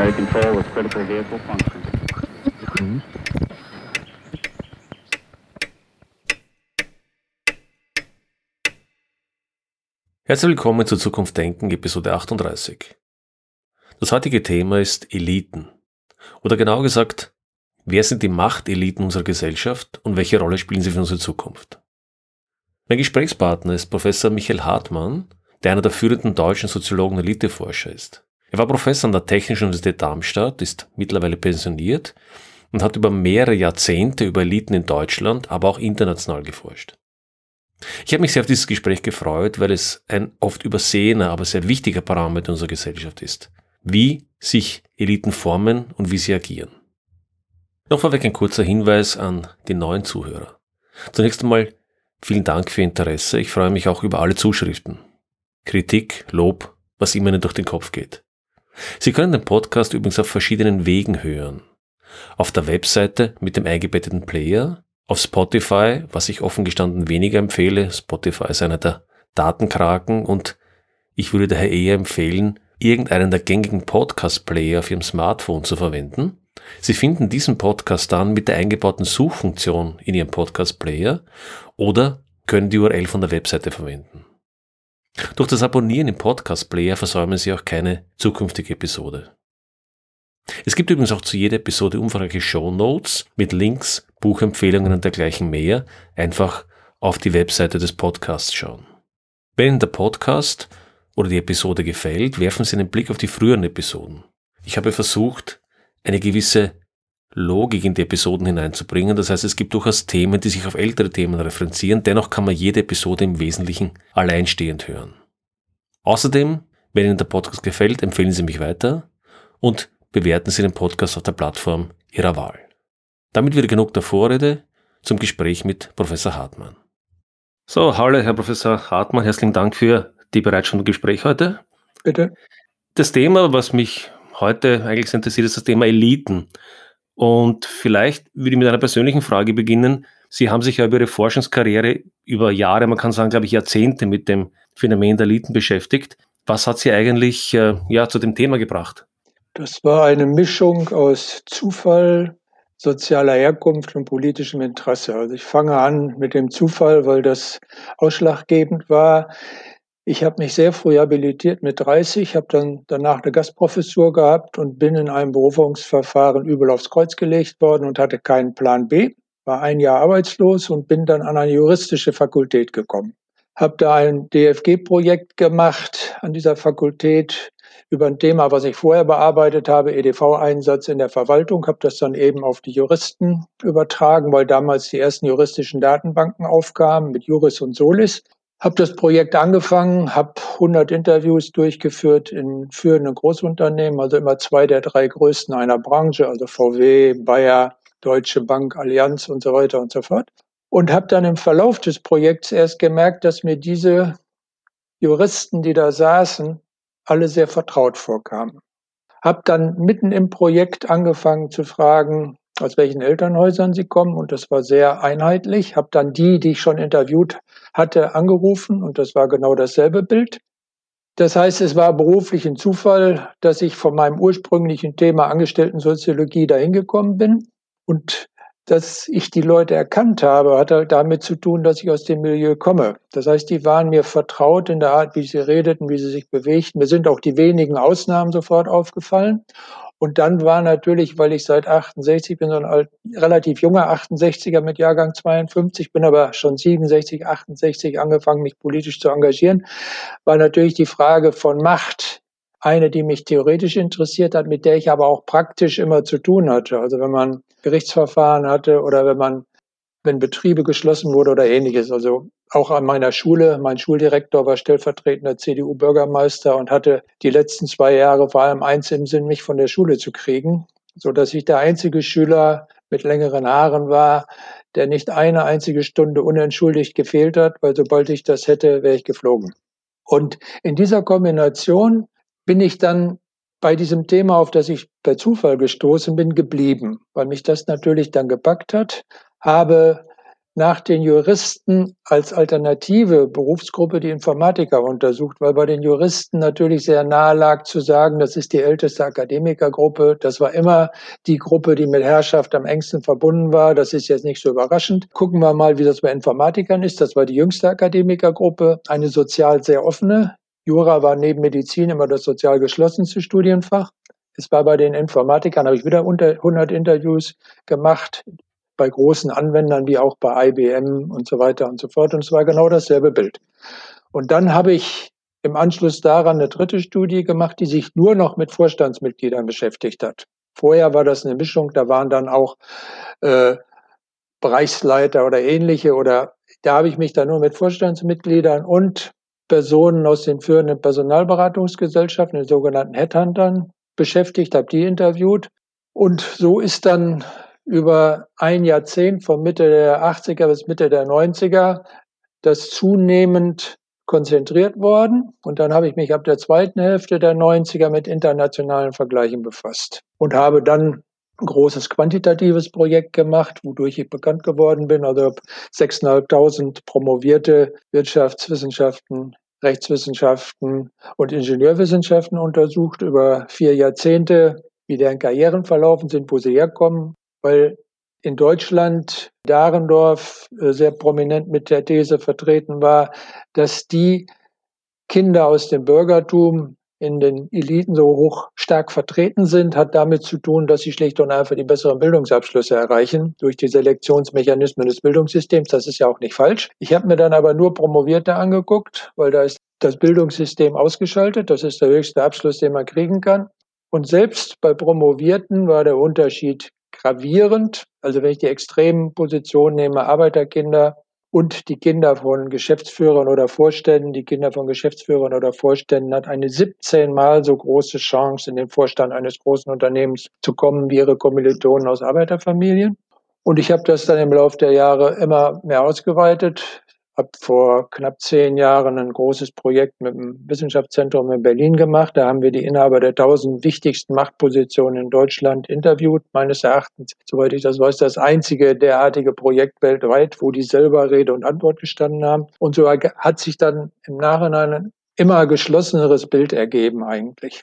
primary control with critical vehicle function. Herzlich willkommen zu Zukunft Denken, Episode 38. Das heutige Thema ist Eliten. Oder genauer gesagt, wer sind die Machteliten unserer Gesellschaft und welche Rolle spielen sie für unsere Zukunft? Mein Gesprächspartner ist Professor Michael Hartmann, der einer der führenden deutschen Soziologen und Eliteforscher ist. Er war Professor an der Technischen Universität Darmstadt, ist mittlerweile pensioniert und hat über mehrere Jahrzehnte über Eliten in Deutschland, aber auch international geforscht. Ich habe mich sehr auf dieses Gespräch gefreut, weil es ein oft übersehener, aber sehr wichtiger Parameter unserer Gesellschaft ist. Wie sich Eliten formen und wie sie agieren. Noch vorweg ein kurzer Hinweis an die neuen Zuhörer. Zunächst einmal vielen Dank für Ihr Interesse. Ich freue mich auch über alle Zuschriften. Kritik, Lob, was immer Ihnen durch den Kopf geht. Sie können den Podcast übrigens auf verschiedenen Wegen hören. Auf der Webseite mit dem eingebetteten Player, auf Spotify, was ich offen gestanden weniger empfehle. Spotify ist einer der Datenkraken und ich würde daher eher empfehlen, irgendeinen der gängigen Podcast-Player auf Ihrem Smartphone zu verwenden. Sie finden diesen Podcast dann mit der eingebauten Suchfunktion in Ihrem Podcast-Player oder können die URL von der Webseite verwenden. Durch das Abonnieren im Podcast-Player versäumen Sie auch keine zukünftige Episode. Es gibt übrigens auch zu jeder Episode umfangreiche Show Notes mit Links, Buchempfehlungen und dergleichen mehr. Einfach auf die Webseite des Podcasts schauen. Wenn Ihnen der Podcast oder die Episode gefällt, werfen Sie einen Blick auf die früheren Episoden. Ich habe versucht, eine gewisse Logik in die Episoden hineinzubringen. Das heißt, es gibt durchaus Themen, die sich auf ältere Themen referenzieren. Dennoch kann man jede Episode im Wesentlichen alleinstehend hören. Außerdem, wenn Ihnen der Podcast gefällt, empfehlen Sie mich weiter und bewerten Sie den Podcast auf der Plattform Ihrer Wahl. Damit wieder genug der Vorrede zum Gespräch mit Professor Hartmann. So, hallo Herr Professor Hartmann, herzlichen Dank für die Bereitstellung zum Gespräch heute. Bitte. Das Thema, was mich heute eigentlich interessiert, ist das Thema Eliten. Und vielleicht würde ich mit einer persönlichen Frage beginnen. Sie haben sich ja über Ihre Forschungskarriere über Jahre, man kann sagen, glaube ich, Jahrzehnte mit dem Phänomen der Eliten beschäftigt. Was hat Sie eigentlich äh, ja, zu dem Thema gebracht? Das war eine Mischung aus Zufall, sozialer Herkunft und politischem Interesse. Also ich fange an mit dem Zufall, weil das ausschlaggebend war. Ich habe mich sehr früh habilitiert mit 30, habe dann danach eine Gastprofessur gehabt und bin in einem Berufungsverfahren übel aufs Kreuz gelegt worden und hatte keinen Plan B, war ein Jahr arbeitslos und bin dann an eine juristische Fakultät gekommen. Habe da ein DFG-Projekt gemacht an dieser Fakultät über ein Thema, was ich vorher bearbeitet habe, EDV-Einsatz in der Verwaltung, habe das dann eben auf die Juristen übertragen, weil damals die ersten juristischen Datenbanken aufkamen mit Juris und Solis habe das Projekt angefangen, habe 100 Interviews durchgeführt in führenden Großunternehmen, also immer zwei der drei größten einer Branche, also VW, Bayer, Deutsche Bank, Allianz und so weiter und so fort. Und habe dann im Verlauf des Projekts erst gemerkt, dass mir diese Juristen, die da saßen, alle sehr vertraut vorkamen. Habe dann mitten im Projekt angefangen zu fragen, aus welchen Elternhäusern sie kommen und das war sehr einheitlich. Habe dann die, die ich schon interviewt hatte, angerufen und das war genau dasselbe Bild. Das heißt, es war beruflich ein Zufall, dass ich von meinem ursprünglichen Thema Angestellten-Soziologie dahin gekommen bin und dass ich die Leute erkannt habe, hat halt damit zu tun, dass ich aus dem Milieu komme. Das heißt, die waren mir vertraut in der Art, wie sie redeten, wie sie sich bewegten. Mir sind auch die wenigen Ausnahmen sofort aufgefallen. Und dann war natürlich, weil ich seit 68 bin, so ein alt, relativ junger 68er mit Jahrgang 52, bin aber schon 67, 68 angefangen, mich politisch zu engagieren, war natürlich die Frage von Macht eine, die mich theoretisch interessiert hat, mit der ich aber auch praktisch immer zu tun hatte. Also wenn man Gerichtsverfahren hatte oder wenn man, wenn Betriebe geschlossen wurde oder ähnliches. Also auch an meiner Schule. Mein Schuldirektor war stellvertretender CDU-Bürgermeister und hatte die letzten zwei Jahre vor allem eins im Sinn, mich von der Schule zu kriegen, so dass ich der einzige Schüler mit längeren Haaren war, der nicht eine einzige Stunde unentschuldigt gefehlt hat, weil sobald ich das hätte, wäre ich geflogen. Und in dieser Kombination bin ich dann bei diesem Thema, auf das ich per Zufall gestoßen bin, geblieben, weil mich das natürlich dann gepackt hat, habe nach den Juristen als alternative Berufsgruppe die Informatiker untersucht, weil bei den Juristen natürlich sehr nahe lag zu sagen, das ist die älteste Akademikergruppe. Das war immer die Gruppe, die mit Herrschaft am engsten verbunden war. Das ist jetzt nicht so überraschend. Gucken wir mal, wie das bei Informatikern ist. Das war die jüngste Akademikergruppe, eine sozial sehr offene. Jura war neben Medizin immer das sozial geschlossenste Studienfach. Es war bei den Informatikern, habe ich wieder unter 100 Interviews gemacht, bei großen Anwendern wie auch bei IBM und so weiter und so fort. Und es war genau dasselbe Bild. Und dann habe ich im Anschluss daran eine dritte Studie gemacht, die sich nur noch mit Vorstandsmitgliedern beschäftigt hat. Vorher war das eine Mischung, da waren dann auch äh, Bereichsleiter oder ähnliche oder da habe ich mich dann nur mit Vorstandsmitgliedern und Personen aus den führenden Personalberatungsgesellschaften, den sogenannten Headhuntern, beschäftigt, habe die interviewt. Und so ist dann über ein Jahrzehnt von Mitte der 80er bis Mitte der 90er das zunehmend konzentriert worden. Und dann habe ich mich ab der zweiten Hälfte der 90er mit internationalen Vergleichen befasst und habe dann ein großes quantitatives Projekt gemacht, wodurch ich bekannt geworden bin. Also 6.500 promovierte Wirtschaftswissenschaften, Rechtswissenschaften und Ingenieurwissenschaften untersucht über vier Jahrzehnte, wie deren Karrieren verlaufen sind, wo sie herkommen, weil in Deutschland Dahrendorf äh, sehr prominent mit der These vertreten war, dass die Kinder aus dem Bürgertum in den Eliten so hoch stark vertreten sind, hat damit zu tun, dass sie schlicht und einfach die besseren Bildungsabschlüsse erreichen durch die Selektionsmechanismen des Bildungssystems. Das ist ja auch nicht falsch. Ich habe mir dann aber nur Promovierte angeguckt, weil da ist das Bildungssystem ausgeschaltet. Das ist der höchste Abschluss, den man kriegen kann. Und selbst bei Promovierten war der Unterschied gravierend. Also wenn ich die extremen Positionen nehme, Arbeiterkinder und die Kinder von Geschäftsführern oder Vorständen, die Kinder von Geschäftsführern oder Vorständen hat eine 17 mal so große Chance, in den Vorstand eines großen Unternehmens zu kommen wie ihre Kommilitonen aus Arbeiterfamilien. Und ich habe das dann im Laufe der Jahre immer mehr ausgeweitet habe vor knapp zehn Jahren ein großes Projekt mit dem Wissenschaftszentrum in Berlin gemacht. Da haben wir die Inhaber der tausend wichtigsten Machtpositionen in Deutschland interviewt. Meines Erachtens, soweit ich das weiß, das einzige derartige Projekt weltweit, wo die selber Rede und Antwort gestanden haben. Und so hat sich dann im Nachhinein ein immer geschlosseneres Bild ergeben eigentlich.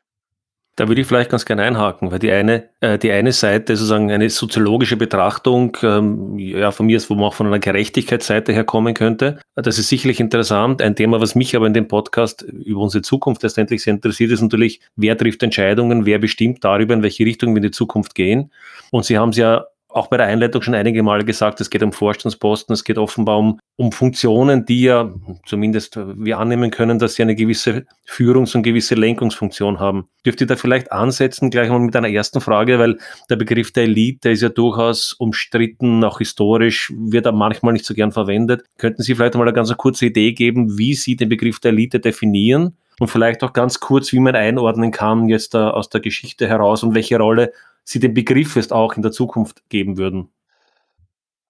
Da würde ich vielleicht ganz gerne einhaken, weil die eine, äh, die eine Seite, sozusagen eine soziologische Betrachtung, ähm, ja, von mir ist, wo man auch von einer Gerechtigkeitsseite herkommen könnte. Das ist sicherlich interessant. Ein Thema, was mich aber in dem Podcast über unsere Zukunft letztendlich sehr interessiert, ist natürlich, wer trifft Entscheidungen, wer bestimmt darüber, in welche Richtung wir in die Zukunft gehen. Und Sie haben es ja auch bei der Einleitung schon einige Male gesagt, es geht um Vorstandsposten, es geht offenbar um, um Funktionen, die ja zumindest wir annehmen können, dass sie eine gewisse Führungs- und gewisse Lenkungsfunktion haben. Dürft ihr da vielleicht ansetzen, gleich mal mit einer ersten Frage, weil der Begriff der Elite, der ist ja durchaus umstritten, auch historisch, wird er manchmal nicht so gern verwendet. Könnten Sie vielleicht mal eine ganz kurze Idee geben, wie Sie den Begriff der Elite definieren? Und vielleicht auch ganz kurz, wie man einordnen kann jetzt da aus der Geschichte heraus und welche Rolle Sie den Begriff jetzt auch in der Zukunft geben würden?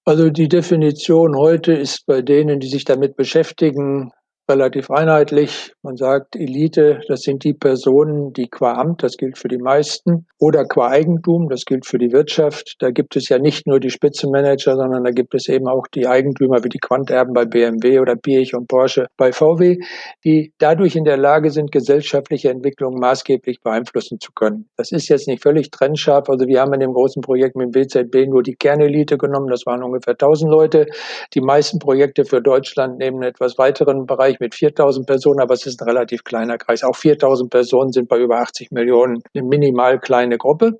Also die Definition heute ist bei denen, die sich damit beschäftigen, relativ einheitlich. Man sagt Elite, das sind die Personen, die qua Amt, das gilt für die meisten, oder qua Eigentum, das gilt für die Wirtschaft. Da gibt es ja nicht nur die Spitzenmanager, sondern da gibt es eben auch die Eigentümer wie die Quanterben bei BMW oder Piech und Porsche bei VW, die dadurch in der Lage sind, gesellschaftliche Entwicklungen maßgeblich beeinflussen zu können. Das ist jetzt nicht völlig trennscharf. Also wir haben in dem großen Projekt mit dem WZB nur die Kernelite genommen. Das waren ungefähr 1000 Leute. Die meisten Projekte für Deutschland nehmen einen etwas weiteren Bereich Bereich mit 4000 Personen, aber es ist ein relativ kleiner Kreis. Auch 4000 Personen sind bei über 80 Millionen eine minimal kleine Gruppe.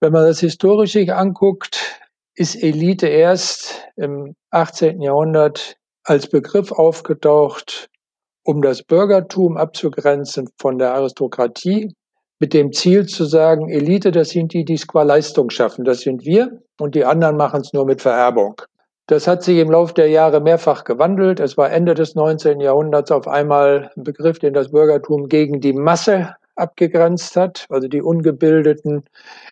Wenn man das historisch sich anguckt, ist Elite erst im 18. Jahrhundert als Begriff aufgetaucht, um das Bürgertum abzugrenzen von der Aristokratie, mit dem Ziel zu sagen, Elite, das sind die, die es qua Leistung schaffen, das sind wir und die anderen machen es nur mit Vererbung. Das hat sich im Laufe der Jahre mehrfach gewandelt. Es war Ende des 19. Jahrhunderts auf einmal ein Begriff, den das Bürgertum gegen die Masse abgegrenzt hat, also die Ungebildeten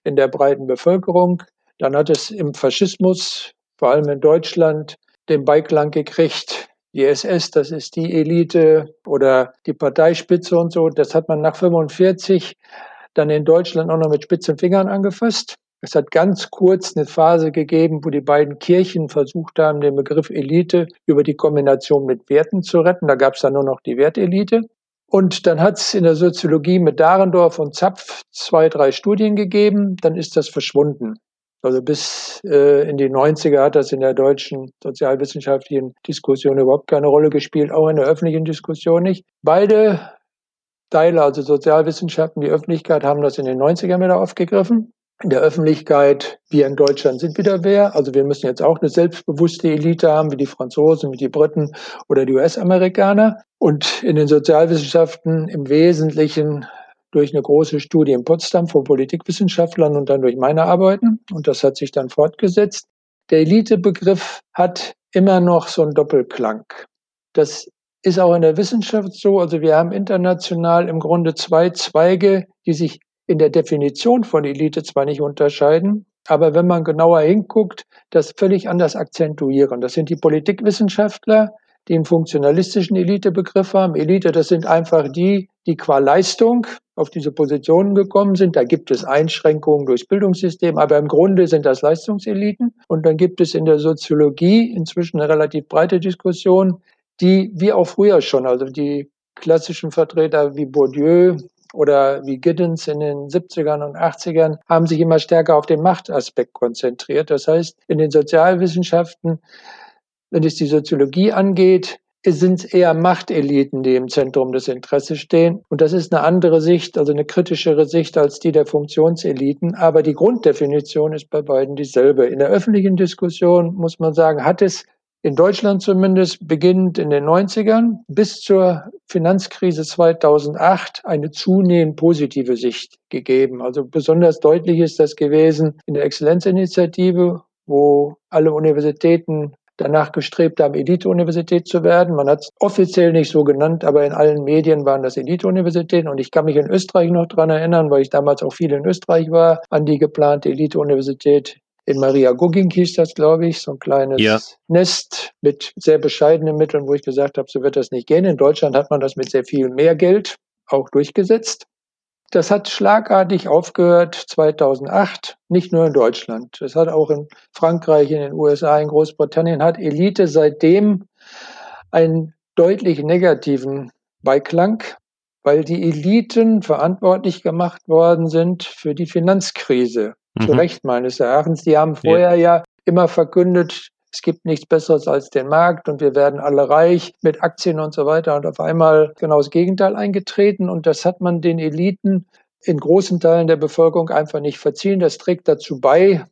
in der breiten Bevölkerung. Dann hat es im Faschismus, vor allem in Deutschland, den Beiklang gekriegt, die SS, das ist die Elite oder die Parteispitze und so. Das hat man nach 45 dann in Deutschland auch noch mit spitzen Fingern angefasst. Es hat ganz kurz eine Phase gegeben, wo die beiden Kirchen versucht haben, den Begriff Elite über die Kombination mit Werten zu retten. Da gab es dann nur noch die Wertelite. Und dann hat es in der Soziologie mit Dahrendorf und Zapf zwei, drei Studien gegeben. Dann ist das verschwunden. Also bis äh, in die 90er hat das in der deutschen sozialwissenschaftlichen Diskussion überhaupt keine Rolle gespielt, auch in der öffentlichen Diskussion nicht. Beide Teile, also Sozialwissenschaften, die Öffentlichkeit, haben das in den 90ern wieder aufgegriffen in der Öffentlichkeit, wir in Deutschland sind wieder wer. Also wir müssen jetzt auch eine selbstbewusste Elite haben, wie die Franzosen, wie die Briten oder die US-Amerikaner. Und in den Sozialwissenschaften im Wesentlichen durch eine große Studie in Potsdam von Politikwissenschaftlern und dann durch meine Arbeiten. Und das hat sich dann fortgesetzt. Der Elitebegriff hat immer noch so einen Doppelklang. Das ist auch in der Wissenschaft so. Also wir haben international im Grunde zwei Zweige, die sich in der Definition von Elite zwar nicht unterscheiden, aber wenn man genauer hinguckt, das völlig anders akzentuieren. Das sind die Politikwissenschaftler, die einen funktionalistischen Elitebegriff haben. Elite, das sind einfach die, die qua Leistung auf diese Positionen gekommen sind. Da gibt es Einschränkungen durchs Bildungssystem, aber im Grunde sind das Leistungseliten. Und dann gibt es in der Soziologie inzwischen eine relativ breite Diskussion, die wie auch früher schon, also die klassischen Vertreter wie Bourdieu, oder wie Giddens in den 70ern und 80ern haben sich immer stärker auf den Machtaspekt konzentriert. Das heißt, in den Sozialwissenschaften, wenn es die Soziologie angeht, sind es eher Machteliten, die im Zentrum des Interesses stehen. Und das ist eine andere Sicht, also eine kritischere Sicht als die der Funktionseliten. Aber die Grunddefinition ist bei beiden dieselbe. In der öffentlichen Diskussion muss man sagen, hat es in Deutschland zumindest beginnend in den 90ern bis zur Finanzkrise 2008 eine zunehmend positive Sicht gegeben. Also besonders deutlich ist das gewesen in der Exzellenzinitiative, wo alle Universitäten danach gestrebt haben, Elite-Universität zu werden. Man hat es offiziell nicht so genannt, aber in allen Medien waren das Elite-Universitäten. Und ich kann mich in Österreich noch dran erinnern, weil ich damals auch viel in Österreich war, an die geplante Elite-Universität in Maria Gugging hieß das, glaube ich, so ein kleines ja. Nest mit sehr bescheidenen Mitteln, wo ich gesagt habe, so wird das nicht gehen. In Deutschland hat man das mit sehr viel mehr Geld auch durchgesetzt. Das hat schlagartig aufgehört 2008, nicht nur in Deutschland. Es hat auch in Frankreich, in den USA, in Großbritannien, hat Elite seitdem einen deutlich negativen Beiklang, weil die Eliten verantwortlich gemacht worden sind für die Finanzkrise zu mhm. Recht meines Erachtens. Die haben vorher ja. ja immer verkündet, es gibt nichts Besseres als den Markt und wir werden alle reich mit Aktien und so weiter. Und auf einmal genau das Gegenteil eingetreten. Und das hat man den Eliten in großen Teilen der Bevölkerung einfach nicht verziehen. Das trägt dazu bei,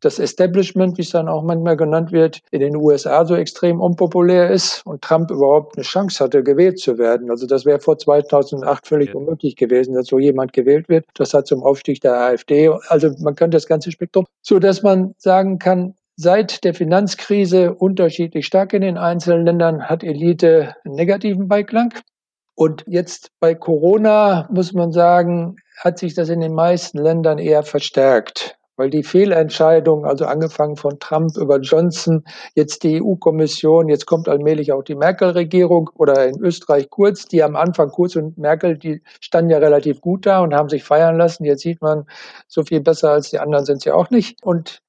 das Establishment, wie es dann auch manchmal genannt wird, in den USA so extrem unpopulär ist und Trump überhaupt eine Chance hatte, gewählt zu werden. Also das wäre vor 2008 völlig ja. unmöglich gewesen, dass so jemand gewählt wird. Das hat zum Aufstieg der AfD, also man könnte das ganze Spektrum, so dass man sagen kann, Seit der Finanzkrise unterschiedlich stark in den einzelnen Ländern hat Elite einen negativen Beiklang. Und jetzt bei Corona muss man sagen, hat sich das in den meisten Ländern eher verstärkt weil die Fehlentscheidung, also angefangen von Trump über Johnson, jetzt die EU-Kommission, jetzt kommt allmählich auch die Merkel-Regierung oder in Österreich Kurz, die am Anfang Kurz und Merkel, die standen ja relativ gut da und haben sich feiern lassen. Jetzt sieht man, so viel besser als die anderen sind sie auch nicht. Und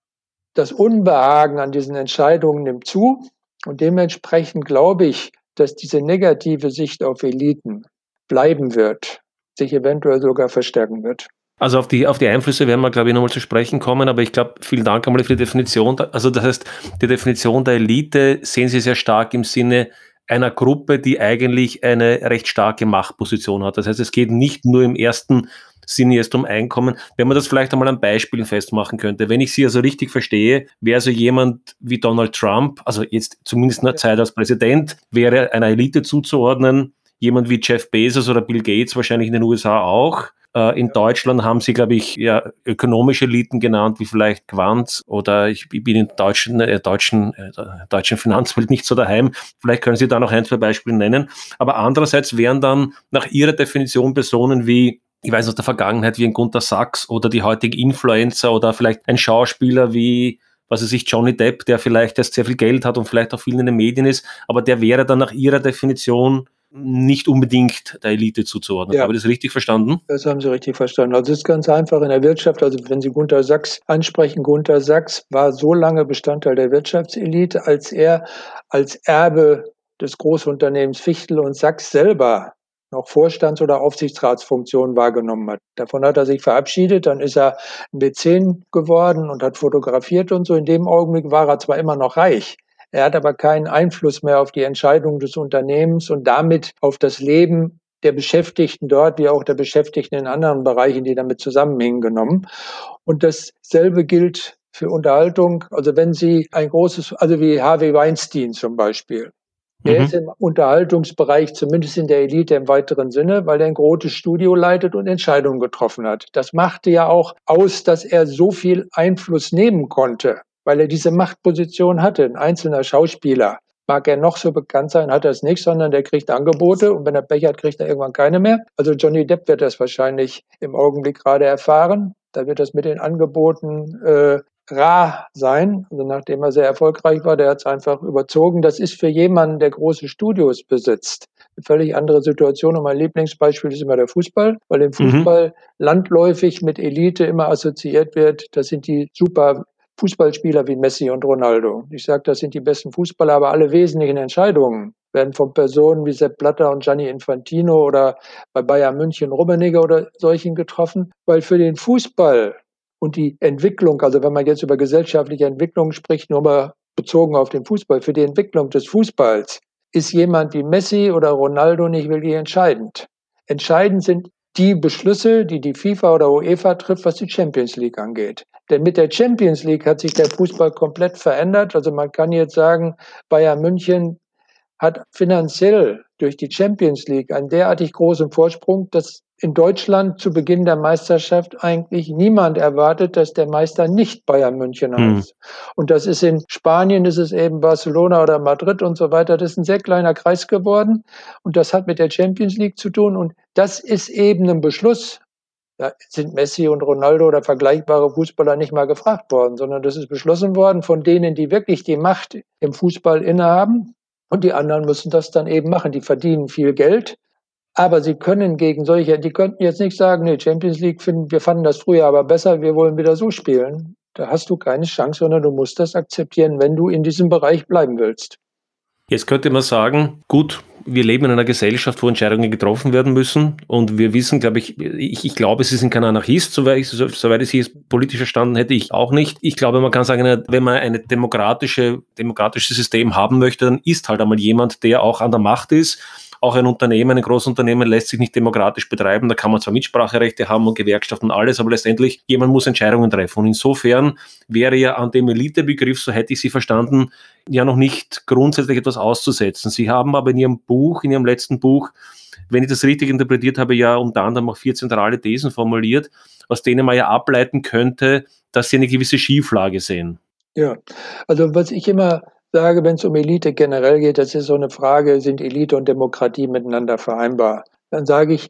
das Unbehagen an diesen Entscheidungen nimmt zu. Und dementsprechend glaube ich, dass diese negative Sicht auf Eliten bleiben wird, sich eventuell sogar verstärken wird. Also auf die, auf die Einflüsse werden wir, glaube ich, nochmal zu sprechen kommen, aber ich glaube, vielen Dank einmal für die Definition. Also das heißt, die Definition der Elite sehen Sie sehr stark im Sinne einer Gruppe, die eigentlich eine recht starke Machtposition hat. Das heißt, es geht nicht nur im ersten Sinne erst um Einkommen. Wenn man das vielleicht einmal an Beispielen festmachen könnte. Wenn ich Sie also richtig verstehe, wäre so jemand wie Donald Trump, also jetzt zumindest in der Zeit als Präsident, wäre einer Elite zuzuordnen, jemand wie Jeff Bezos oder Bill Gates wahrscheinlich in den USA auch äh, in Deutschland haben sie, glaube ich, ja, ökonomische Eliten genannt, wie vielleicht Quanz oder ich bin in deutschen, äh, deutschen, äh, deutschen Finanzwelt nicht so daheim. Vielleicht können Sie da noch ein, zwei Beispiele nennen. Aber andererseits wären dann nach Ihrer Definition Personen wie ich weiß aus der Vergangenheit wie ein Gunter Sachs oder die heutigen Influencer oder vielleicht ein Schauspieler wie was weiß ich, Johnny Depp, der vielleicht erst sehr viel Geld hat und vielleicht auch viel in den Medien ist, aber der wäre dann nach ihrer Definition nicht unbedingt der Elite zuzuordnen. Ja. Habe ich das richtig verstanden? Das haben Sie richtig verstanden. Also es ist ganz einfach in der Wirtschaft. Also wenn Sie Gunter Sachs ansprechen, Gunter Sachs war so lange Bestandteil der Wirtschaftselite, als er als Erbe des Großunternehmens Fichtel und Sachs selber noch Vorstands- oder Aufsichtsratsfunktionen wahrgenommen hat. Davon hat er sich verabschiedet, dann ist er ein Mäzen geworden und hat fotografiert und so. In dem Augenblick war er zwar immer noch reich, er hat aber keinen Einfluss mehr auf die Entscheidungen des Unternehmens und damit auf das Leben der Beschäftigten dort, wie auch der Beschäftigten in anderen Bereichen, die damit zusammenhängen, genommen. Und dasselbe gilt für Unterhaltung. Also wenn Sie ein großes, also wie Harvey Weinstein zum Beispiel, der mhm. ist im Unterhaltungsbereich, zumindest in der Elite im weiteren Sinne, weil er ein großes Studio leitet und Entscheidungen getroffen hat. Das machte ja auch aus, dass er so viel Einfluss nehmen konnte, weil er diese Machtposition hatte. Ein einzelner Schauspieler mag er noch so bekannt sein, hat er es nicht, sondern der kriegt Angebote und wenn er Pech hat, kriegt er irgendwann keine mehr. Also Johnny Depp wird das wahrscheinlich im Augenblick gerade erfahren. Da wird das mit den Angeboten äh, rar sein. Also nachdem er sehr erfolgreich war, der hat es einfach überzogen. Das ist für jemanden, der große Studios besitzt, eine völlig andere Situation. Und mein Lieblingsbeispiel ist immer der Fußball, weil im mhm. Fußball mhm. landläufig mit Elite immer assoziiert wird. Das sind die super Fußballspieler wie Messi und Ronaldo. Ich sage, das sind die besten Fußballer, aber alle wesentlichen Entscheidungen werden von Personen wie Sepp Blatter und Gianni Infantino oder bei Bayern München Rummenigge oder solchen getroffen, weil für den Fußball und die Entwicklung, also wenn man jetzt über gesellschaftliche Entwicklung spricht, nur mal bezogen auf den Fußball, für die Entwicklung des Fußballs ist jemand wie Messi oder Ronaldo nicht wirklich entscheidend. Entscheidend sind die Beschlüsse, die die FIFA oder UEFA trifft, was die Champions League angeht. Denn mit der Champions League hat sich der Fußball komplett verändert. Also man kann jetzt sagen, Bayern München hat finanziell durch die Champions League einen derartig großen Vorsprung, dass in Deutschland zu Beginn der Meisterschaft eigentlich niemand erwartet, dass der Meister nicht Bayern München heißt. Mhm. Und das ist in Spanien, ist es eben Barcelona oder Madrid und so weiter. Das ist ein sehr kleiner Kreis geworden. Und das hat mit der Champions League zu tun. Und das ist eben ein Beschluss. Da sind Messi und Ronaldo oder vergleichbare Fußballer nicht mal gefragt worden, sondern das ist beschlossen worden von denen, die wirklich die Macht im Fußball innehaben. Und die anderen müssen das dann eben machen. Die verdienen viel Geld. Aber sie können gegen solche, die könnten jetzt nicht sagen, nee, Champions League finden, wir fanden das früher aber besser, wir wollen wieder so spielen. Da hast du keine Chance, sondern du musst das akzeptieren, wenn du in diesem Bereich bleiben willst. Jetzt könnte man sagen, gut, wir leben in einer Gesellschaft, wo Entscheidungen getroffen werden müssen. Und wir wissen, glaube ich, ich, ich glaube, Sie sind kein Anarchist, soweit ich, so, soweit ich Sie politisch verstanden hätte, ich auch nicht. Ich glaube, man kann sagen, wenn man ein demokratische, demokratisches System haben möchte, dann ist halt einmal jemand, der auch an der Macht ist auch ein Unternehmen, ein Großunternehmen lässt sich nicht demokratisch betreiben. Da kann man zwar Mitspracherechte haben und Gewerkschaften und alles, aber letztendlich jemand muss Entscheidungen treffen. Und insofern wäre ja an dem Elitebegriff, so hätte ich Sie verstanden, ja noch nicht grundsätzlich etwas auszusetzen. Sie haben aber in Ihrem Buch, in Ihrem letzten Buch, wenn ich das richtig interpretiert habe, ja unter anderem auch vier zentrale Thesen formuliert, aus denen man ja ableiten könnte, dass Sie eine gewisse Schieflage sehen. Ja, also was ich immer sage, wenn es um Elite generell geht, das ist so eine Frage, sind Elite und Demokratie miteinander vereinbar? Dann sage ich,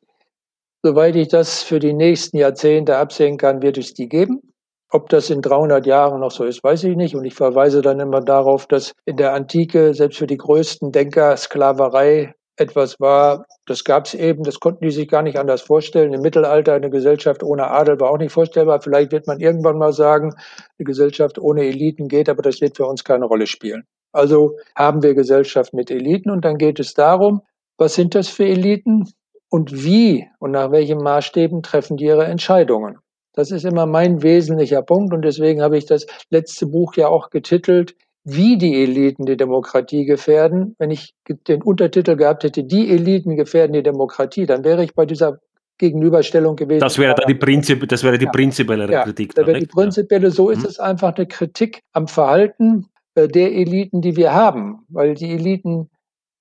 soweit ich das für die nächsten Jahrzehnte absehen kann, wird es die geben. Ob das in 300 Jahren noch so ist, weiß ich nicht. Und ich verweise dann immer darauf, dass in der Antike selbst für die größten Denker Sklaverei etwas war, das gab es eben, das konnten die sich gar nicht anders vorstellen. Im Mittelalter eine Gesellschaft ohne Adel war auch nicht vorstellbar. Vielleicht wird man irgendwann mal sagen, eine Gesellschaft ohne Eliten geht, aber das wird für uns keine Rolle spielen. Also haben wir Gesellschaft mit Eliten und dann geht es darum, was sind das für Eliten und wie und nach welchen Maßstäben treffen die ihre Entscheidungen. Das ist immer mein wesentlicher Punkt und deswegen habe ich das letzte Buch ja auch getitelt, wie die Eliten die Demokratie gefährden. Wenn ich den Untertitel gehabt hätte, die Eliten gefährden die Demokratie, dann wäre ich bei dieser Gegenüberstellung gewesen. Das wäre dann die, Prinzip, das wäre die ja. prinzipielle ja, Kritik. Da wäre die prinzipielle, so ist mhm. es einfach eine Kritik am Verhalten äh, der Eliten, die wir haben, weil die Eliten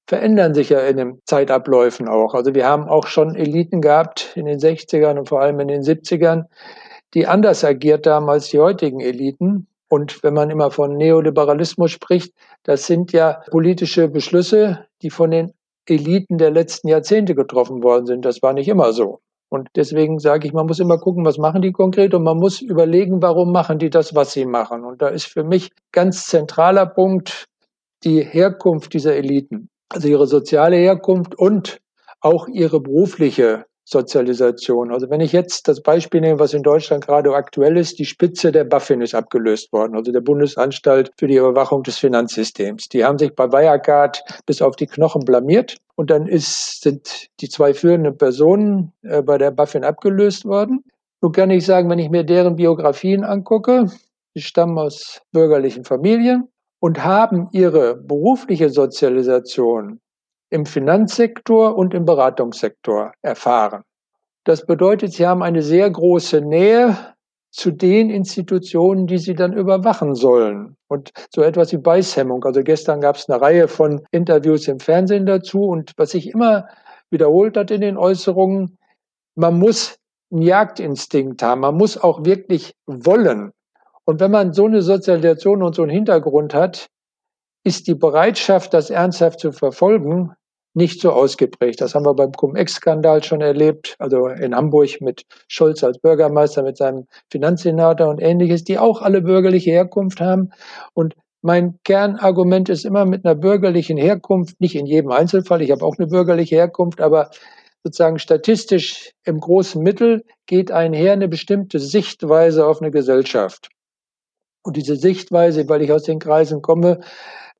verändern sich ja in den Zeitabläufen auch. Also wir haben auch schon Eliten gehabt in den 60ern und vor allem in den 70ern, die anders agiert haben als die heutigen Eliten. Und wenn man immer von Neoliberalismus spricht, das sind ja politische Beschlüsse, die von den Eliten der letzten Jahrzehnte getroffen worden sind. Das war nicht immer so. Und deswegen sage ich, man muss immer gucken, was machen die konkret und man muss überlegen, warum machen die das, was sie machen. Und da ist für mich ganz zentraler Punkt die Herkunft dieser Eliten. Also ihre soziale Herkunft und auch ihre berufliche Sozialisation. Also wenn ich jetzt das Beispiel nehme, was in Deutschland gerade aktuell ist, die Spitze der BaFin ist abgelöst worden, also der Bundesanstalt für die Überwachung des Finanzsystems. Die haben sich bei Wirecard bis auf die Knochen blamiert und dann ist, sind die zwei führenden Personen äh, bei der BaFin abgelöst worden. Nun kann ich sagen, wenn ich mir deren Biografien angucke, die stammen aus bürgerlichen Familien und haben ihre berufliche Sozialisation im Finanzsektor und im Beratungssektor erfahren. Das bedeutet, sie haben eine sehr große Nähe zu den Institutionen, die sie dann überwachen sollen. Und so etwas wie Beißhemmung. Also gestern gab es eine Reihe von Interviews im Fernsehen dazu. Und was sich immer wiederholt hat in den Äußerungen, man muss einen Jagdinstinkt haben. Man muss auch wirklich wollen. Und wenn man so eine Sozialisation und so einen Hintergrund hat, ist die Bereitschaft, das ernsthaft zu verfolgen, nicht so ausgeprägt. Das haben wir beim Cum-Ex-Skandal schon erlebt, also in Hamburg mit Scholz als Bürgermeister, mit seinem Finanzsenator und ähnliches, die auch alle bürgerliche Herkunft haben. Und mein Kernargument ist immer mit einer bürgerlichen Herkunft, nicht in jedem Einzelfall, ich habe auch eine bürgerliche Herkunft, aber sozusagen statistisch im großen Mittel geht einher eine bestimmte Sichtweise auf eine Gesellschaft. Und diese Sichtweise, weil ich aus den Kreisen komme,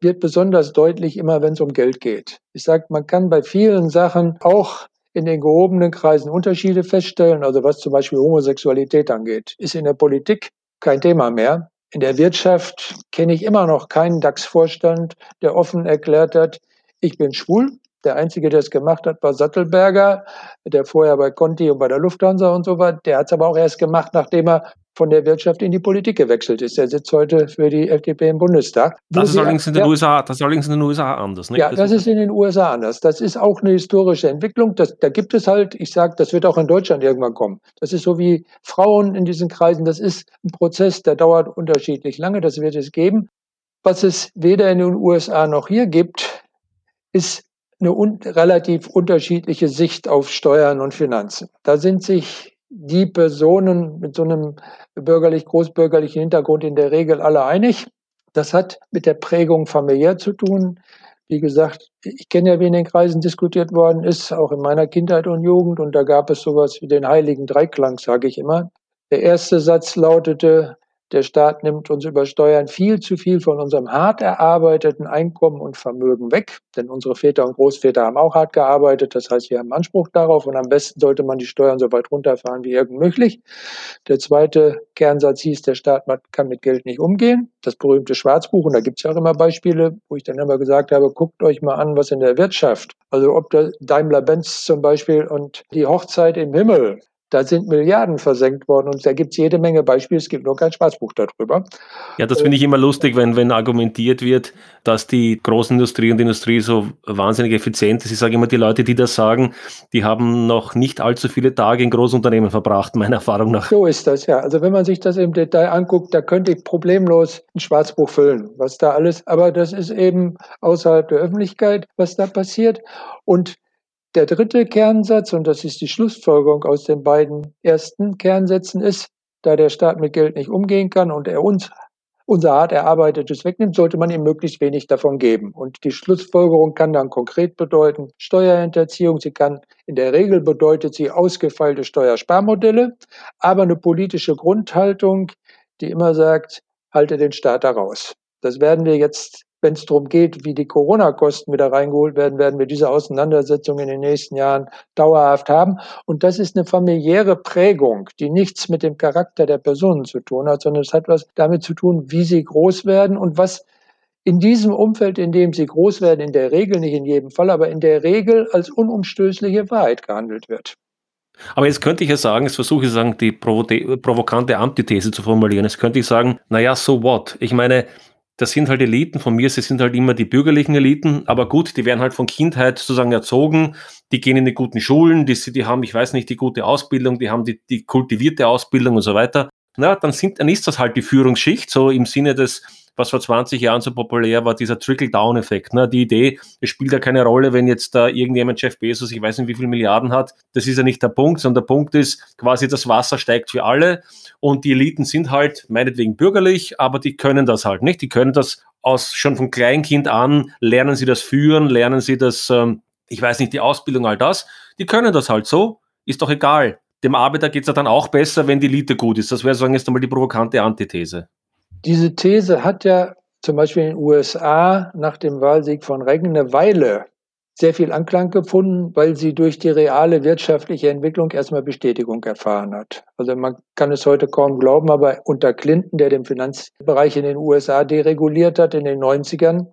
wird besonders deutlich immer, wenn es um Geld geht. Ich sage, man kann bei vielen Sachen auch in den gehobenen Kreisen Unterschiede feststellen. Also was zum Beispiel Homosexualität angeht, ist in der Politik kein Thema mehr. In der Wirtschaft kenne ich immer noch keinen DAX-Vorstand, der offen erklärt hat, ich bin schwul. Der Einzige, der es gemacht hat, war Sattelberger, der vorher bei Conti und bei der Lufthansa und so war. Der hat es aber auch erst gemacht, nachdem er von der Wirtschaft in die Politik gewechselt ist. Er sitzt heute für die FDP im Bundestag. Das ist, allerdings in den ja, USA, das ist allerdings in den USA anders. Nicht? Ja, das, das ist in den USA anders. Das ist auch eine historische Entwicklung. Das, da gibt es halt, ich sage, das wird auch in Deutschland irgendwann kommen. Das ist so wie Frauen in diesen Kreisen. Das ist ein Prozess, der dauert unterschiedlich lange. Das wird es geben. Was es weder in den USA noch hier gibt, ist eine un relativ unterschiedliche Sicht auf Steuern und Finanzen. Da sind sich die Personen mit so einem bürgerlich, großbürgerlichen Hintergrund in der Regel alle einig. Das hat mit der Prägung familiär zu tun. Wie gesagt, ich kenne ja, wie in den Kreisen diskutiert worden ist, auch in meiner Kindheit und Jugend. Und da gab es sowas wie den heiligen Dreiklang, sage ich immer. Der erste Satz lautete, der Staat nimmt uns über Steuern viel zu viel von unserem hart erarbeiteten Einkommen und Vermögen weg. Denn unsere Väter und Großväter haben auch hart gearbeitet. Das heißt, wir haben Anspruch darauf und am besten sollte man die Steuern so weit runterfahren wie irgend möglich. Der zweite Kernsatz hieß, der Staat kann mit Geld nicht umgehen. Das berühmte Schwarzbuch. Und da gibt es ja auch immer Beispiele, wo ich dann immer gesagt habe, guckt euch mal an, was in der Wirtschaft, also ob der Daimler-Benz zum Beispiel und die Hochzeit im Himmel, da sind Milliarden versenkt worden und da gibt es jede Menge Beispiele, es gibt nur kein Schwarzbuch darüber. Ja, das finde ich immer lustig, wenn, wenn argumentiert wird, dass die großen Industrie und Industrie so wahnsinnig effizient ist. Ich sage immer, die Leute, die das sagen, die haben noch nicht allzu viele Tage in Großunternehmen verbracht, meiner Erfahrung nach. So ist das, ja. Also wenn man sich das im Detail anguckt, da könnte ich problemlos ein Schwarzbuch füllen, was da alles, aber das ist eben außerhalb der Öffentlichkeit, was da passiert. Und der dritte Kernsatz, und das ist die Schlussfolgerung aus den beiden ersten Kernsätzen, ist, da der Staat mit Geld nicht umgehen kann und er uns unser hart erarbeitetes wegnimmt, sollte man ihm möglichst wenig davon geben. Und die Schlussfolgerung kann dann konkret bedeuten Steuerhinterziehung. Sie kann in der Regel bedeutet sie ausgefeilte Steuersparmodelle, aber eine politische Grundhaltung, die immer sagt, halte den Staat da raus. Das werden wir jetzt wenn es darum geht, wie die Corona-Kosten wieder reingeholt werden, werden wir diese Auseinandersetzung in den nächsten Jahren dauerhaft haben. Und das ist eine familiäre Prägung, die nichts mit dem Charakter der Personen zu tun hat, sondern es hat was damit zu tun, wie sie groß werden und was in diesem Umfeld, in dem sie groß werden, in der Regel, nicht in jedem Fall, aber in der Regel als unumstößliche Wahrheit gehandelt wird. Aber jetzt könnte ich ja sagen, jetzt versuche ich sagen, die provokante Antithese zu formulieren. Jetzt könnte ich sagen, naja, so what? Ich meine, das sind halt Eliten von mir, sie sind halt immer die bürgerlichen Eliten, aber gut, die werden halt von Kindheit sozusagen erzogen, die gehen in die guten Schulen, die, die haben, ich weiß nicht, die gute Ausbildung, die haben die, die kultivierte Ausbildung und so weiter. Na, dann, sind, dann ist das halt die Führungsschicht, so im Sinne des, was vor 20 Jahren so populär war, dieser Trickle-Down-Effekt. Ne? Die Idee, es spielt ja keine Rolle, wenn jetzt da irgendjemand Jeff Bezos, ich weiß nicht, wie viele Milliarden hat. Das ist ja nicht der Punkt, sondern der Punkt ist quasi, das Wasser steigt für alle und die Eliten sind halt meinetwegen bürgerlich, aber die können das halt nicht. Die können das aus schon von Kleinkind an lernen sie das Führen, lernen sie das, ähm, ich weiß nicht, die Ausbildung, all das. Die können das halt so, ist doch egal. Dem Arbeiter geht es ja dann auch besser, wenn die Elite gut ist. Das wäre, sagen jetzt einmal, die provokante Antithese. Diese These hat ja zum Beispiel in den USA nach dem Wahlsieg von Reagan eine Weile sehr viel Anklang gefunden, weil sie durch die reale wirtschaftliche Entwicklung erstmal Bestätigung erfahren hat. Also man kann es heute kaum glauben, aber unter Clinton, der den Finanzbereich in den USA dereguliert hat in den 90ern,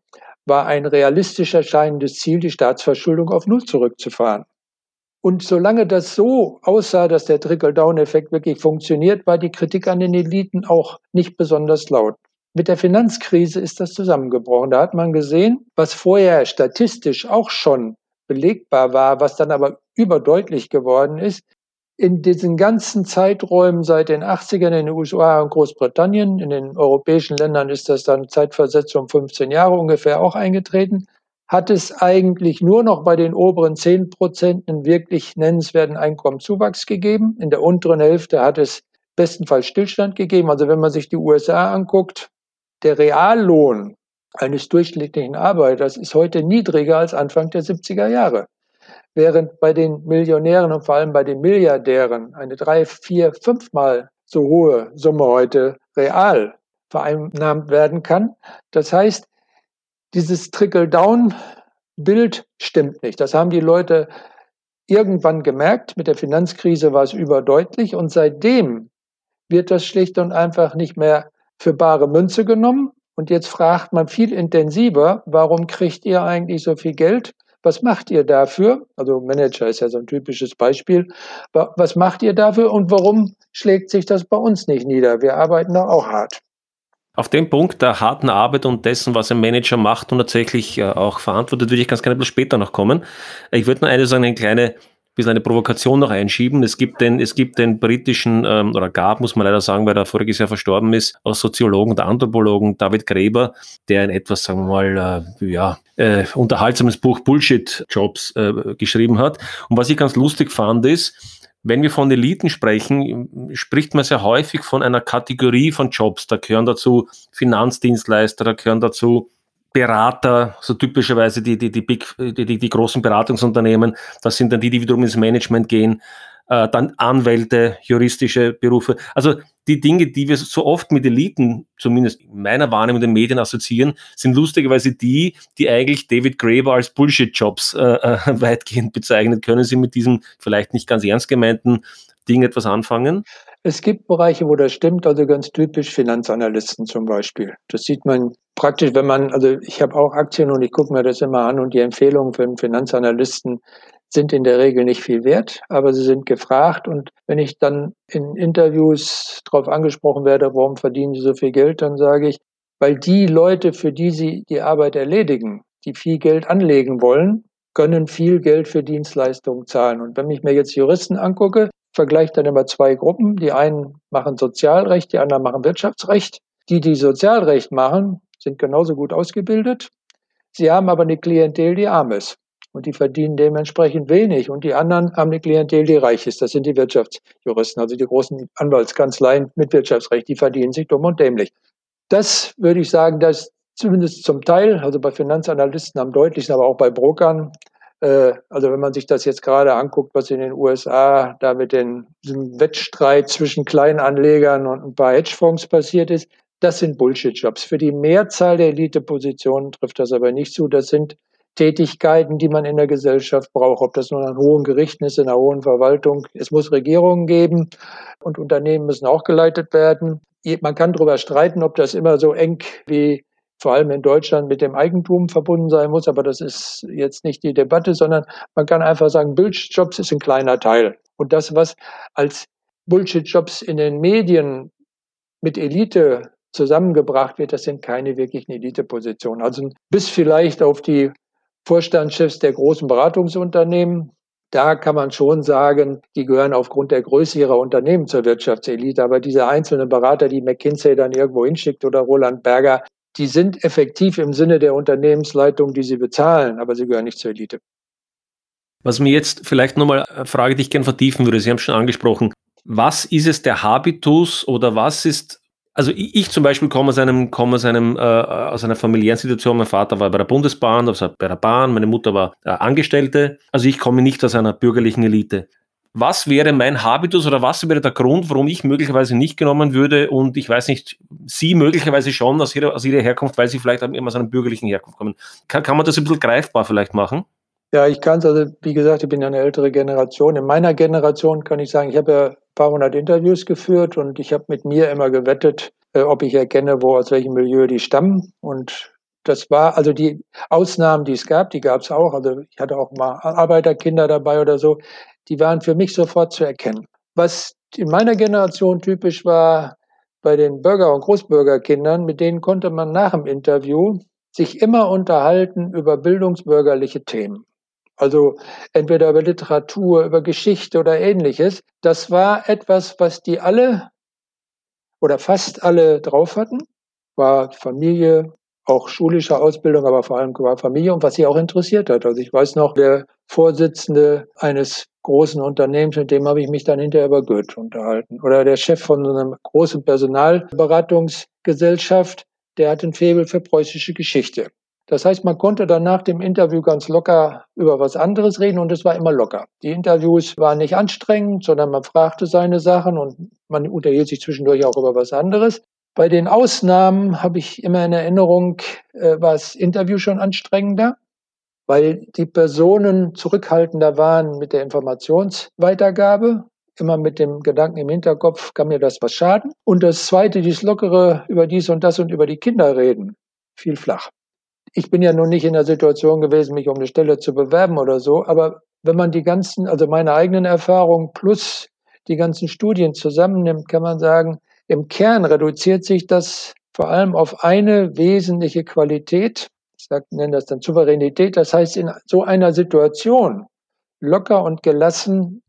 war ein realistisch erscheinendes Ziel, die Staatsverschuldung auf Null zurückzufahren. Und solange das so aussah, dass der Trickle-Down-Effekt wirklich funktioniert, war die Kritik an den Eliten auch nicht besonders laut. Mit der Finanzkrise ist das zusammengebrochen. Da hat man gesehen, was vorher statistisch auch schon belegbar war, was dann aber überdeutlich geworden ist. In diesen ganzen Zeiträumen seit den 80ern in den USA und Großbritannien, in den europäischen Ländern ist das dann Zeitversetzung um 15 Jahre ungefähr auch eingetreten, hat es eigentlich nur noch bei den oberen 10 Prozent einen wirklich nennenswerten Einkommenzuwachs gegeben. In der unteren Hälfte hat es bestenfalls Stillstand gegeben. Also wenn man sich die USA anguckt, der Reallohn eines durchschnittlichen Arbeiters ist heute niedriger als Anfang der 70er Jahre. Während bei den Millionären und vor allem bei den Milliardären eine drei, vier, fünfmal so hohe Summe heute real vereinnahmt werden kann. Das heißt, dieses Trickle-Down-Bild stimmt nicht. Das haben die Leute irgendwann gemerkt. Mit der Finanzkrise war es überdeutlich und seitdem wird das schlicht und einfach nicht mehr für bare Münze genommen. Und jetzt fragt man viel intensiver, warum kriegt ihr eigentlich so viel Geld? Was macht ihr dafür? Also Manager ist ja so ein typisches Beispiel. Was macht ihr dafür und warum schlägt sich das bei uns nicht nieder? Wir arbeiten da auch hart. Auf dem Punkt der harten Arbeit und dessen, was ein Manager macht und tatsächlich äh, auch verantwortet, würde ich ganz gerne bloß später noch kommen. Ich würde nur eine, so eine kleine bisschen eine Provokation noch einschieben. Es gibt den, es gibt den britischen, ähm, oder gab, muss man leider sagen, weil er voriges Jahr verstorben ist, aus Soziologen und Anthropologen David Gräber, der ein etwas, sagen wir mal, äh, ja, äh, unterhaltsames Buch Bullshit-Jobs äh, geschrieben hat. Und was ich ganz lustig fand, ist, wenn wir von Eliten sprechen, spricht man sehr häufig von einer Kategorie von Jobs. Da gehören dazu Finanzdienstleister, da gehören dazu Berater, so typischerweise die, die, die, Big, die, die, die großen Beratungsunternehmen, das sind dann die, die wiederum ins Management gehen, äh, dann Anwälte, juristische Berufe. Also die Dinge, die wir so oft mit Eliten, zumindest in meiner Wahrnehmung den Medien assoziieren, sind lustigerweise die, die eigentlich David Graeber als Bullshit-Jobs äh, äh, weitgehend bezeichnen. Können Sie mit diesem vielleicht nicht ganz ernst gemeinten Ding etwas anfangen? Es gibt Bereiche, wo das stimmt, also ganz typisch Finanzanalysten zum Beispiel. Das sieht man praktisch, wenn man, also ich habe auch Aktien und ich gucke mir das immer an und die Empfehlungen für einen Finanzanalysten sind in der Regel nicht viel wert, aber sie sind gefragt. Und wenn ich dann in Interviews darauf angesprochen werde, warum verdienen sie so viel Geld, dann sage ich, weil die Leute, für die sie die Arbeit erledigen, die viel Geld anlegen wollen, können viel Geld für Dienstleistungen zahlen. Und wenn ich mir jetzt Juristen angucke, vergleiche dann immer zwei Gruppen. Die einen machen Sozialrecht, die anderen machen Wirtschaftsrecht. Die, die Sozialrecht machen, sind genauso gut ausgebildet. Sie haben aber eine Klientel, die arm ist. Und die verdienen dementsprechend wenig. Und die anderen haben eine Klientel, die reich ist. Das sind die Wirtschaftsjuristen, also die großen Anwaltskanzleien mit Wirtschaftsrecht. Die verdienen sich dumm und dämlich. Das würde ich sagen, dass zumindest zum Teil, also bei Finanzanalysten am deutlichsten, aber auch bei Brokern, äh, also wenn man sich das jetzt gerade anguckt, was in den USA da mit dem Wettstreit zwischen Kleinanlegern und ein paar Hedgefonds passiert ist, das sind Bullshit-Jobs. Für die Mehrzahl der Elite-Positionen trifft das aber nicht zu. Das sind Tätigkeiten, die man in der Gesellschaft braucht, ob das nun an hohen Gerichten ist, in einer hohen Verwaltung. Es muss Regierungen geben und Unternehmen müssen auch geleitet werden. Man kann darüber streiten, ob das immer so eng wie vor allem in Deutschland mit dem Eigentum verbunden sein muss, aber das ist jetzt nicht die Debatte, sondern man kann einfach sagen, Bullshit-Jobs ist ein kleiner Teil. Und das, was als Bullshit-Jobs in den Medien mit Elite zusammengebracht wird, das sind keine wirklichen Elite-Positionen. Also bis vielleicht auf die Vorstandschefs der großen Beratungsunternehmen. Da kann man schon sagen, die gehören aufgrund der Größe ihrer Unternehmen zur Wirtschaftselite. Aber diese einzelnen Berater, die McKinsey dann irgendwo hinschickt oder Roland Berger, die sind effektiv im Sinne der Unternehmensleitung, die sie bezahlen, aber sie gehören nicht zur Elite. Was mir jetzt vielleicht nochmal eine Frage, die ich gerne vertiefen würde, Sie haben schon angesprochen. Was ist es der Habitus oder was ist Also ich, ich, zum Beispiel komme aus einem, komme aus einem, äh, aus einer familiären Situation. Mein Vater war bei der Bundesbahn, also bei der Bahn, meine Mutter war äh, Angestellte. Also ich komme nicht aus einer bürgerlichen Elite. Was wäre mein Habitus oder was wäre der Grund, warum ich möglicherweise nicht genommen würde und ich weiß nicht, Sie möglicherweise schon aus ihrer, aus ihrer Herkunft, weil Sie vielleicht immer aus einer bürgerlichen Herkunft kommen. Kann, kann man das ein bisschen greifbar vielleicht machen? Ja, ich kann es, also wie gesagt, ich bin ja eine ältere Generation. In meiner Generation kann ich sagen, ich habe ja ein paar hundert Interviews geführt und ich habe mit mir immer gewettet, äh, ob ich erkenne, wo aus welchem Milieu die stammen. Und das war, also die Ausnahmen, die es gab, die gab es auch. Also ich hatte auch mal Arbeiterkinder dabei oder so, die waren für mich sofort zu erkennen. Was in meiner Generation typisch war, bei den Bürger- und Großbürgerkindern, mit denen konnte man nach dem Interview sich immer unterhalten über bildungsbürgerliche Themen also entweder über Literatur, über Geschichte oder ähnliches. Das war etwas, was die alle oder fast alle drauf hatten, war Familie, auch schulische Ausbildung, aber vor allem war Familie und was sie auch interessiert hat. Also ich weiß noch, der Vorsitzende eines großen Unternehmens, mit dem habe ich mich dann hinterher über Goethe unterhalten. Oder der Chef von so einer großen Personalberatungsgesellschaft, der hat ein Faible für preußische Geschichte. Das heißt, man konnte dann nach dem Interview ganz locker über was anderes reden und es war immer locker. Die Interviews waren nicht anstrengend, sondern man fragte seine Sachen und man unterhielt sich zwischendurch auch über was anderes. Bei den Ausnahmen habe ich immer in Erinnerung, äh, war das Interview schon anstrengender, weil die Personen zurückhaltender waren mit der Informationsweitergabe. Immer mit dem Gedanken im Hinterkopf, kann mir das was schaden? Und das Zweite, dieses Lockere über dies und das und über die Kinder reden, fiel flach ich bin ja nun nicht in der Situation gewesen, mich um eine Stelle zu bewerben oder so, aber wenn man die ganzen, also meine eigenen Erfahrungen plus die ganzen Studien zusammennimmt, kann man sagen, im Kern reduziert sich das vor allem auf eine wesentliche Qualität. Ich nenne das dann Souveränität. Das heißt, in so einer Situation locker und gelassen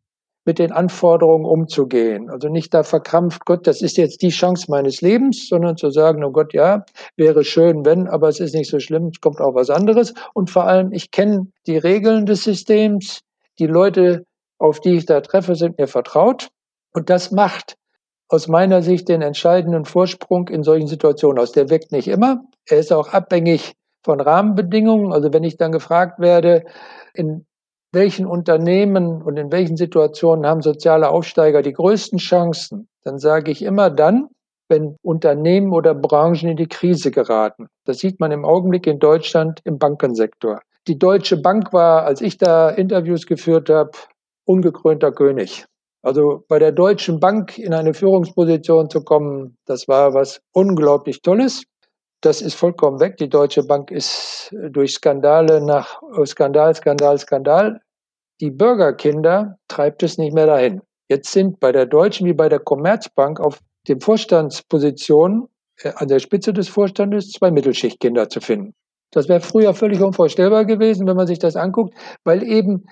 mit den Anforderungen umzugehen. Also nicht da verkrampft, Gott, das ist jetzt die Chance meines Lebens, sondern zu sagen, oh Gott, ja, wäre schön, wenn, aber es ist nicht so schlimm, es kommt auch was anderes. Und vor allem, ich kenne die Regeln des Systems, die Leute, auf die ich da treffe, sind mir vertraut. Und das macht aus meiner Sicht den entscheidenden Vorsprung in solchen Situationen aus. Der weckt nicht immer. Er ist auch abhängig von Rahmenbedingungen. Also wenn ich dann gefragt werde, in welchen Unternehmen und in welchen Situationen haben soziale Aufsteiger die größten Chancen, dann sage ich immer dann, wenn Unternehmen oder Branchen in die Krise geraten. Das sieht man im Augenblick in Deutschland im Bankensektor. Die Deutsche Bank war, als ich da Interviews geführt habe, ungekrönter König. Also bei der Deutschen Bank in eine Führungsposition zu kommen, das war was unglaublich Tolles. Das ist vollkommen weg. Die Deutsche Bank ist durch Skandale nach Skandal, Skandal, Skandal. Die Bürgerkinder treibt es nicht mehr dahin. Jetzt sind bei der Deutschen wie bei der Commerzbank auf den Vorstandspositionen äh, an der Spitze des Vorstandes zwei Mittelschichtkinder zu finden. Das wäre früher völlig unvorstellbar gewesen, wenn man sich das anguckt, weil eben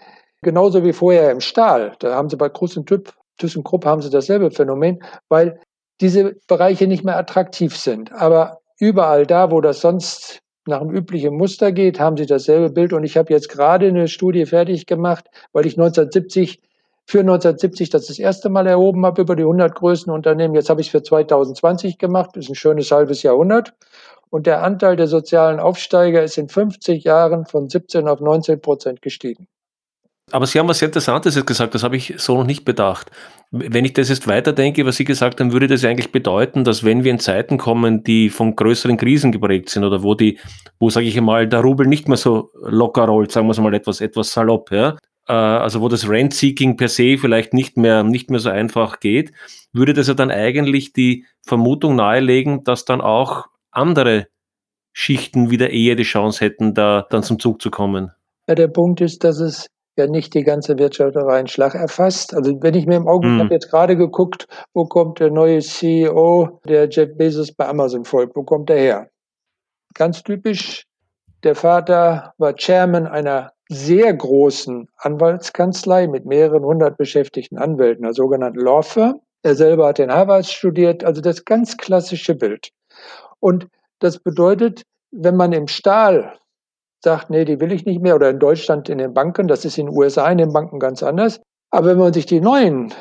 genauso wie vorher im Stahl, da haben sie bei Kruse und Typ, ThyssenKrupp haben sie dasselbe Phänomen, weil diese Bereiche nicht mehr attraktiv sind. Aber überall da, wo das sonst nach dem üblichen Muster geht, haben sie dasselbe Bild. Und ich habe jetzt gerade eine Studie fertig gemacht, weil ich 1970 für 1970 das das erste Mal erhoben habe über die 100 größten Unternehmen. Jetzt habe ich es für 2020 gemacht. Das ist ein schönes halbes Jahrhundert. Und der Anteil der sozialen Aufsteiger ist in 50 Jahren von 17 auf 19 Prozent gestiegen. Aber Sie haben was sehr Interessantes jetzt gesagt, das habe ich so noch nicht bedacht. Wenn ich das jetzt weiterdenke, was Sie gesagt haben, würde das eigentlich bedeuten, dass wenn wir in Zeiten kommen, die von größeren Krisen geprägt sind oder wo die, wo sage ich einmal, der Rubel nicht mehr so locker rollt, sagen wir es mal etwas, etwas salopp, ja, äh, also wo das Rent-Seeking per se vielleicht nicht mehr, nicht mehr so einfach geht, würde das ja dann eigentlich die Vermutung nahelegen, dass dann auch andere Schichten wieder eher die Chance hätten, da dann zum Zug zu kommen. Ja, der Punkt ist, dass es ja nicht die ganze Wirtschaft auf einen Schlag erfasst. Also wenn ich mir im Augenblick hm. habe jetzt gerade geguckt, wo kommt der neue CEO, der Jeff Bezos bei Amazon folgt, wo kommt der her? Ganz typisch, der Vater war Chairman einer sehr großen Anwaltskanzlei mit mehreren hundert beschäftigten Anwälten, einer sogenannten Law Firm. Er selber hat in Harvard studiert, also das ganz klassische Bild. Und das bedeutet, wenn man im Stahl sagt, nee, die will ich nicht mehr, oder in Deutschland in den Banken, das ist in den USA in den Banken ganz anders. Aber wenn man sich die neuen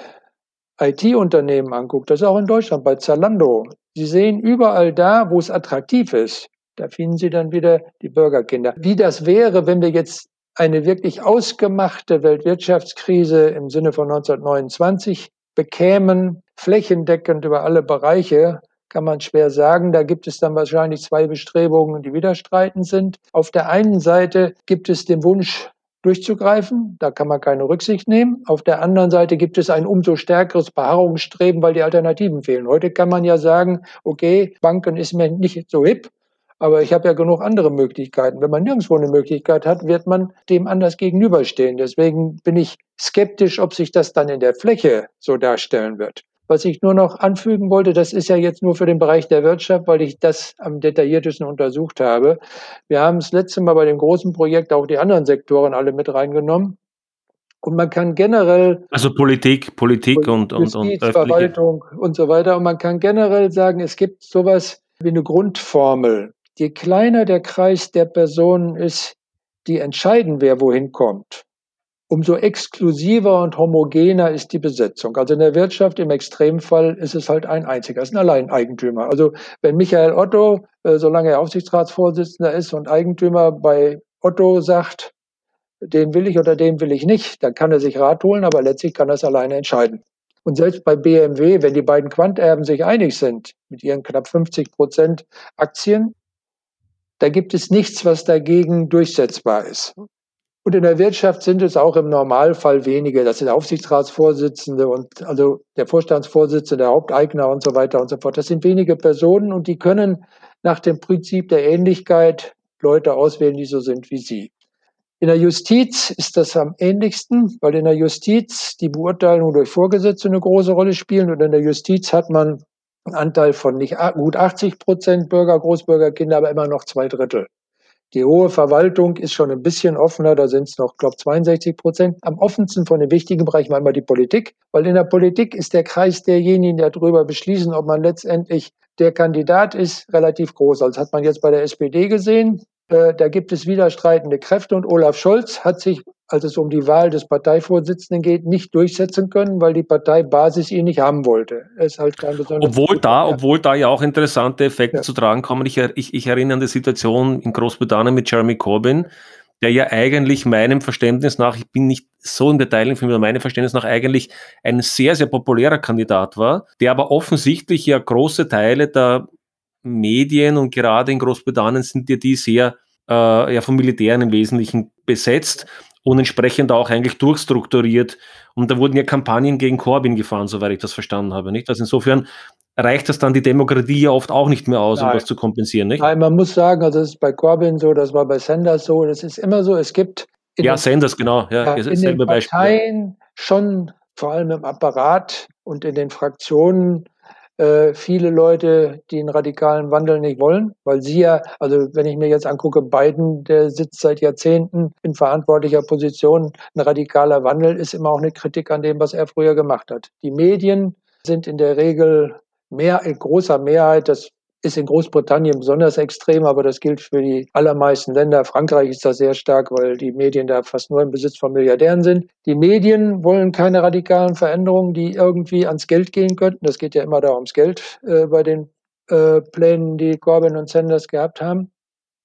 IT-Unternehmen anguckt, das ist auch in Deutschland bei Zalando, Sie sehen überall da, wo es attraktiv ist, da finden Sie dann wieder die Bürgerkinder. Wie das wäre, wenn wir jetzt eine wirklich ausgemachte Weltwirtschaftskrise im Sinne von 1929 bekämen, flächendeckend über alle Bereiche, kann man schwer sagen. Da gibt es dann wahrscheinlich zwei Bestrebungen, die widerstreitend sind. Auf der einen Seite gibt es den Wunsch, durchzugreifen. Da kann man keine Rücksicht nehmen. Auf der anderen Seite gibt es ein umso stärkeres Beharrungsstreben, weil die Alternativen fehlen. Heute kann man ja sagen, okay, Banken ist mir nicht so hip, aber ich habe ja genug andere Möglichkeiten. Wenn man nirgendwo eine Möglichkeit hat, wird man dem anders gegenüberstehen. Deswegen bin ich skeptisch, ob sich das dann in der Fläche so darstellen wird. Was ich nur noch anfügen wollte, das ist ja jetzt nur für den Bereich der Wirtschaft, weil ich das am detailliertesten untersucht habe. Wir haben das letzte Mal bei dem großen Projekt auch die anderen Sektoren alle mit reingenommen. Und man kann generell. Also Politik, Politik und, und, und Verwaltung und so weiter. Und man kann generell sagen, es gibt sowas wie eine Grundformel. Je kleiner der Kreis der Personen ist, die entscheiden, wer wohin kommt, umso exklusiver und homogener ist die Besetzung. Also in der Wirtschaft im Extremfall ist es halt ein einziger, es ist ein Alleineigentümer. Also wenn Michael Otto, äh, solange er Aufsichtsratsvorsitzender ist und Eigentümer bei Otto sagt, den will ich oder den will ich nicht, dann kann er sich Rat holen, aber letztlich kann er es alleine entscheiden. Und selbst bei BMW, wenn die beiden Quanterben sich einig sind mit ihren knapp 50 Prozent Aktien, da gibt es nichts, was dagegen durchsetzbar ist. Und in der Wirtschaft sind es auch im Normalfall wenige. Das sind Aufsichtsratsvorsitzende und also der Vorstandsvorsitzende, der Haupteigner und so weiter und so fort. Das sind wenige Personen und die können nach dem Prinzip der Ähnlichkeit Leute auswählen, die so sind wie sie. In der Justiz ist das am ähnlichsten, weil in der Justiz die Beurteilung durch Vorgesetzte eine große Rolle spielen und in der Justiz hat man einen Anteil von nicht gut 80 Prozent Bürger, Großbürgerkinder, aber immer noch zwei Drittel. Die hohe Verwaltung ist schon ein bisschen offener, da sind es noch, glaube 62 Prozent. Am offensten von den wichtigen Bereichen war immer die Politik, weil in der Politik ist der Kreis derjenigen, die darüber beschließen, ob man letztendlich der Kandidat ist, relativ groß. Also hat man jetzt bei der SPD gesehen. Äh, da gibt es widerstreitende Kräfte und Olaf Scholz hat sich, als es um die Wahl des Parteivorsitzenden geht, nicht durchsetzen können, weil die Parteibasis ihn nicht haben wollte. Ist halt kein obwohl da, obwohl da ja auch interessante Effekte ja. zu tragen kommen. Ich, ich, ich erinnere an die Situation in Großbritannien mit Jeremy Corbyn, der ja eigentlich meinem Verständnis nach, ich bin nicht so im Detail informiert, meinem Verständnis nach eigentlich ein sehr, sehr populärer Kandidat war, der aber offensichtlich ja große Teile der Medien und gerade in Großbritannien sind ja die sehr äh, ja, vom Militären im Wesentlichen besetzt und entsprechend auch eigentlich durchstrukturiert. Und da wurden ja Kampagnen gegen Corbyn gefahren, soweit ich das verstanden habe. Nicht? Also insofern reicht das dann die Demokratie ja oft auch nicht mehr aus, Nein. um das zu kompensieren. Nicht? Nein, man muss sagen, also das ist bei Corbyn so, das war bei Sanders so, das ist immer so, es gibt ja, den, Sanders, genau. Ja, ja in den Parteien Beispiel. schon, vor allem im Apparat und in den Fraktionen, äh, viele Leute, die einen radikalen Wandel nicht wollen, weil sie ja, also wenn ich mir jetzt angucke, Biden, der sitzt seit Jahrzehnten in verantwortlicher Position. Ein radikaler Wandel ist immer auch eine Kritik an dem, was er früher gemacht hat. Die Medien sind in der Regel mehr, in großer Mehrheit, das ist in Großbritannien besonders extrem, aber das gilt für die allermeisten Länder. Frankreich ist das sehr stark, weil die Medien da fast nur im Besitz von Milliardären sind. Die Medien wollen keine radikalen Veränderungen, die irgendwie ans Geld gehen könnten. Das geht ja immer da ums Geld äh, bei den äh, Plänen, die Corbyn und Sanders gehabt haben.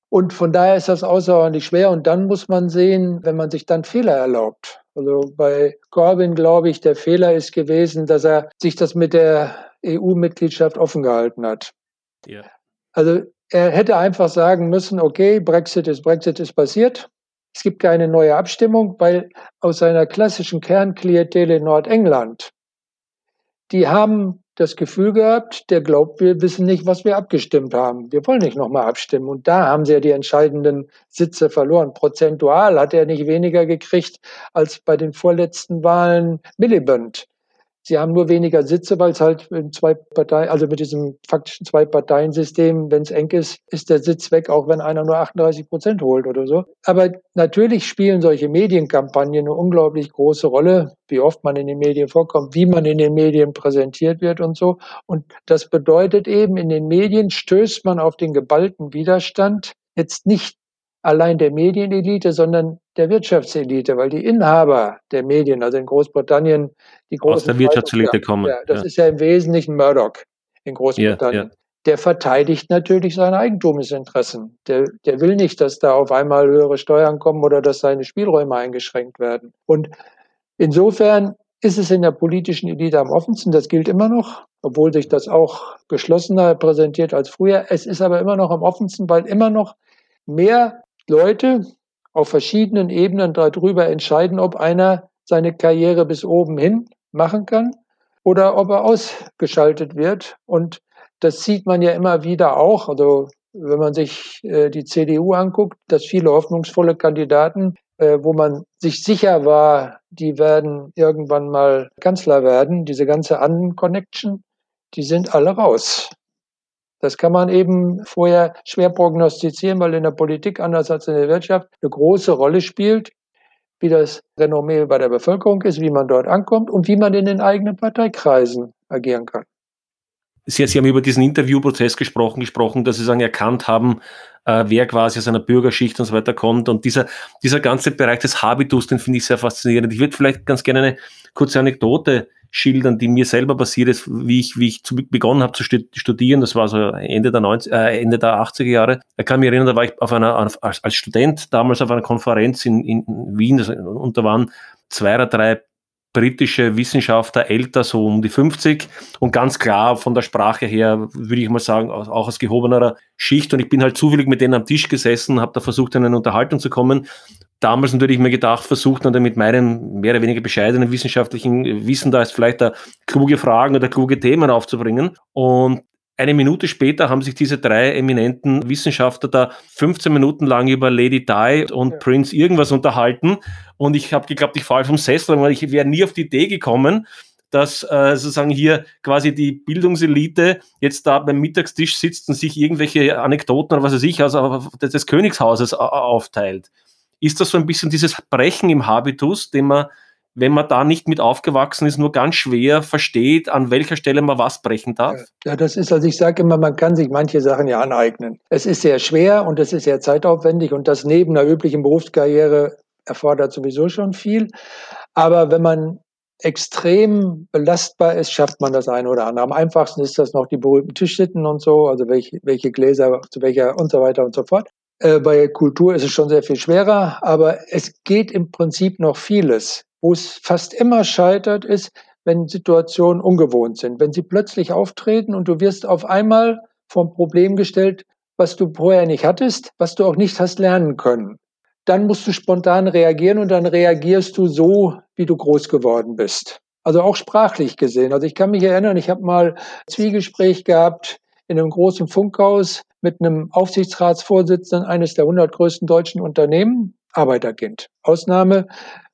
Und von daher ist das außerordentlich schwer. Und dann muss man sehen, wenn man sich dann Fehler erlaubt. Also bei Corbyn glaube ich, der Fehler ist gewesen, dass er sich das mit der EU-Mitgliedschaft offen gehalten hat. Ja. Also er hätte einfach sagen müssen, okay, Brexit ist Brexit ist passiert. Es gibt keine neue Abstimmung, weil aus seiner klassischen Kernklientel in Nordengland, die haben das Gefühl gehabt, der glaubt, wir wissen nicht, was wir abgestimmt haben. Wir wollen nicht nochmal abstimmen. Und da haben sie ja die entscheidenden Sitze verloren. Prozentual hat er nicht weniger gekriegt als bei den vorletzten Wahlen Miliband. Sie haben nur weniger Sitze, weil es halt in zwei Parteien, also mit diesem faktischen Zwei-Parteien-System, wenn es eng ist, ist der Sitz weg, auch wenn einer nur 38 Prozent holt oder so. Aber natürlich spielen solche Medienkampagnen eine unglaublich große Rolle, wie oft man in den Medien vorkommt, wie man in den Medien präsentiert wird und so. Und das bedeutet eben, in den Medien stößt man auf den geballten Widerstand jetzt nicht allein der Medienelite, sondern der Wirtschaftselite, weil die Inhaber der Medien, also in Großbritannien, die großen aus der Wirtschaftselite kommen. Ja, das ja. ist ja im Wesentlichen Murdoch in Großbritannien. Ja, der verteidigt natürlich seine Eigentumsinteressen. Der, der will nicht, dass da auf einmal höhere Steuern kommen oder dass seine Spielräume eingeschränkt werden. Und insofern ist es in der politischen Elite am offensten. Das gilt immer noch, obwohl sich das auch geschlossener präsentiert als früher. Es ist aber immer noch am offensten, weil immer noch mehr Leute auf verschiedenen Ebenen darüber entscheiden, ob einer seine Karriere bis oben hin machen kann oder ob er ausgeschaltet wird. Und das sieht man ja immer wieder auch. Also wenn man sich äh, die CDU anguckt, dass viele hoffnungsvolle Kandidaten äh, wo man sich sicher war, die werden irgendwann mal Kanzler werden, diese ganze An-Connection, die sind alle raus. Das kann man eben vorher schwer prognostizieren, weil in der Politik, anders als in der Wirtschaft, eine große Rolle spielt, wie das Renommee bei der Bevölkerung ist, wie man dort ankommt und wie man in den eigenen Parteikreisen agieren kann. Sie, Sie haben über diesen Interviewprozess gesprochen, gesprochen, dass Sie sagen, erkannt haben, äh, wer quasi aus einer Bürgerschicht und so weiter kommt. Und dieser, dieser ganze Bereich des Habitus, den finde ich sehr faszinierend. Ich würde vielleicht ganz gerne eine kurze Anekdote schildern, die mir selber passiert ist, wie ich, wie ich zu, begonnen habe zu studieren. Das war so Ende der, 90, äh, Ende der 80er Jahre. Ich kann mich erinnern, da war ich auf einer, als, als Student damals auf einer Konferenz in, in Wien und da waren zwei oder drei britische Wissenschaftler, älter, so um die 50 und ganz klar von der Sprache her, würde ich mal sagen, auch aus gehobenerer Schicht. Und ich bin halt zufällig mit denen am Tisch gesessen, habe da versucht, in eine Unterhaltung zu kommen. Damals natürlich mir gedacht, versucht dann mit meinem mehr oder weniger bescheidenen wissenschaftlichen Wissen da ist vielleicht da kluge Fragen oder kluge Themen aufzubringen. Und eine Minute später haben sich diese drei eminenten Wissenschaftler da 15 Minuten lang über Lady Di und ja. Prince irgendwas unterhalten. Und ich habe geglaubt, ich falle vom Sessel, weil ich wäre nie auf die Idee gekommen, dass äh, sozusagen hier quasi die Bildungselite jetzt da beim Mittagstisch sitzt und sich irgendwelche Anekdoten oder was weiß ich, also des Königshauses aufteilt. Ist das so ein bisschen dieses Brechen im Habitus, den man wenn man da nicht mit aufgewachsen ist, nur ganz schwer versteht, an welcher Stelle man was brechen darf? Ja, das ist, also ich sage immer, man kann sich manche Sachen ja aneignen. Es ist sehr schwer und es ist sehr zeitaufwendig und das neben einer üblichen Berufskarriere erfordert sowieso schon viel. Aber wenn man extrem belastbar ist, schafft man das eine oder andere. Am einfachsten ist das noch die berühmten Tischsitten und so, also welche, welche Gläser zu welcher und so weiter und so fort. Äh, bei Kultur ist es schon sehr viel schwerer, aber es geht im Prinzip noch vieles. Wo es fast immer scheitert, ist, wenn Situationen ungewohnt sind. Wenn sie plötzlich auftreten und du wirst auf einmal vom Problem gestellt, was du vorher nicht hattest, was du auch nicht hast lernen können. Dann musst du spontan reagieren und dann reagierst du so, wie du groß geworden bist. Also auch sprachlich gesehen. Also ich kann mich erinnern, ich habe mal ein Zwiegespräch gehabt in einem großen Funkhaus mit einem Aufsichtsratsvorsitzenden eines der 100 größten deutschen Unternehmen, Arbeiterkind. Ausnahme,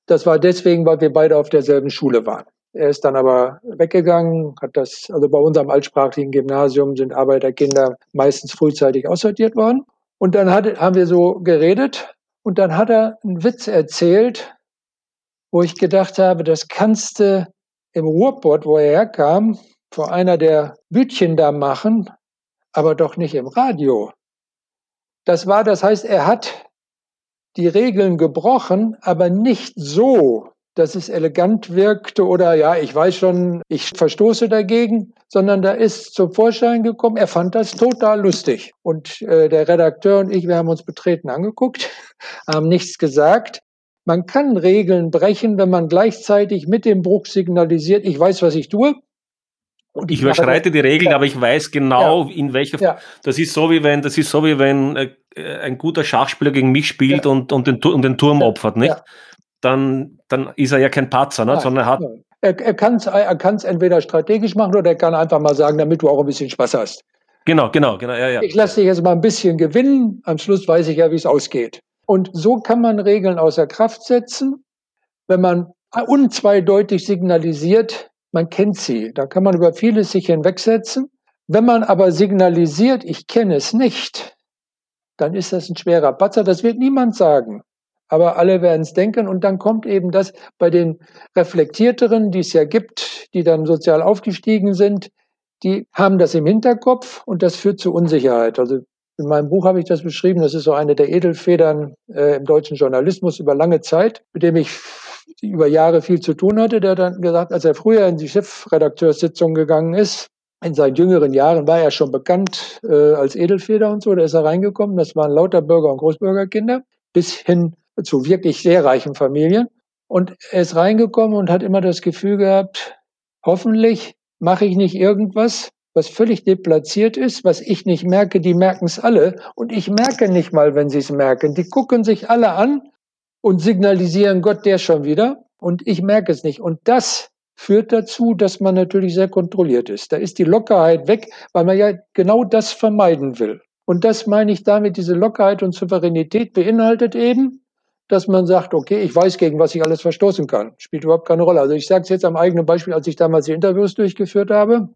das war deswegen, weil wir beide auf derselben Schule waren. Er ist dann aber weggegangen, hat das, also bei unserem altsprachlichen Gymnasium sind Arbeiterkinder meistens frühzeitig aussortiert worden. Und dann hat, haben wir so geredet und dann hat er einen Witz erzählt, wo ich gedacht habe, das kannst du im Ruhrpott, wo er herkam, vor einer der Bütchen da machen, aber doch nicht im Radio. Das war, das heißt, er hat die Regeln gebrochen, aber nicht so, dass es elegant wirkte oder ja, ich weiß schon, ich verstoße dagegen, sondern da ist zum Vorschein gekommen, er fand das total lustig. Und äh, der Redakteur und ich, wir haben uns betreten angeguckt, haben nichts gesagt. Man kann Regeln brechen, wenn man gleichzeitig mit dem Bruch signalisiert, ich weiß, was ich tue. Und ich überschreite die Regeln, ja. aber ich weiß genau, ja. in welcher. Ja. Das ist so wie wenn, das ist so wie wenn äh, ein guter Schachspieler gegen mich spielt und, und, den, und den Turm opfert, nicht? Dann, dann ist er ja kein Patzer, ne? sondern er hat. Er, er kann es er kann's entweder strategisch machen oder er kann einfach mal sagen, damit du auch ein bisschen Spaß hast. Genau, genau, genau. Ja, ja. Ich lasse dich jetzt mal ein bisschen gewinnen. Am Schluss weiß ich ja, wie es ausgeht. Und so kann man Regeln außer Kraft setzen, wenn man unzweideutig signalisiert, man kennt sie. Da kann man über vieles sich hinwegsetzen. Wenn man aber signalisiert, ich kenne es nicht, dann ist das ein schwerer Patzer. Das wird niemand sagen. Aber alle werden es denken und dann kommt eben das bei den Reflektierteren, die es ja gibt, die dann sozial aufgestiegen sind, die haben das im Hinterkopf und das führt zu Unsicherheit. Also in meinem Buch habe ich das beschrieben. Das ist so eine der Edelfedern äh, im deutschen Journalismus über lange Zeit, mit dem ich über Jahre viel zu tun hatte, der dann gesagt, als er früher in die Chefredakteurssitzung gegangen ist, in seinen jüngeren Jahren war er schon bekannt äh, als Edelfeder und so. Da ist er reingekommen. Das waren lauter Bürger- und Großbürgerkinder bis hin zu wirklich sehr reichen Familien. Und er ist reingekommen und hat immer das Gefühl gehabt, hoffentlich mache ich nicht irgendwas, was völlig deplatziert ist, was ich nicht merke, die merken es alle. Und ich merke nicht mal, wenn sie es merken. Die gucken sich alle an und signalisieren, Gott, der schon wieder. Und ich merke es nicht. Und das führt dazu, dass man natürlich sehr kontrolliert ist. Da ist die Lockerheit weg, weil man ja genau das vermeiden will. Und das meine ich damit, diese Lockerheit und Souveränität beinhaltet eben, dass man sagt, okay, ich weiß, gegen was ich alles verstoßen kann. Spielt überhaupt keine Rolle. Also ich sage es jetzt am eigenen Beispiel, als ich damals die Interviews durchgeführt habe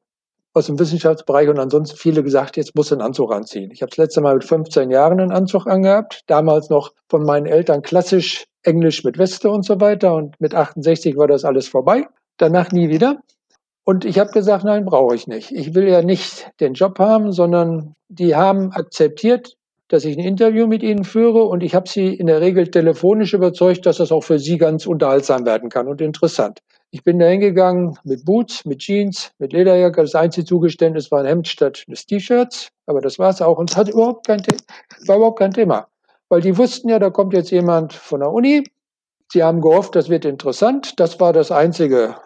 aus dem Wissenschaftsbereich und ansonsten viele gesagt, jetzt muss ein Anzug anziehen. Ich habe das letzte Mal mit 15 Jahren einen Anzug angehabt, damals noch von meinen Eltern klassisch Englisch mit Weste und so weiter und mit 68 war das alles vorbei. Danach nie wieder. Und ich habe gesagt, nein, brauche ich nicht. Ich will ja nicht den Job haben, sondern die haben akzeptiert, dass ich ein Interview mit ihnen führe und ich habe sie in der Regel telefonisch überzeugt, dass das auch für sie ganz unterhaltsam werden kann und interessant. Ich bin da hingegangen mit Boots, mit Jeans, mit Lederjacke. Das einzige Zugeständnis war ein Hemd statt des T-Shirts. Aber das war es auch. Und es war überhaupt kein Thema. Weil die wussten ja, da kommt jetzt jemand von der Uni. Sie haben gehofft, das wird interessant. Das war das Einzige,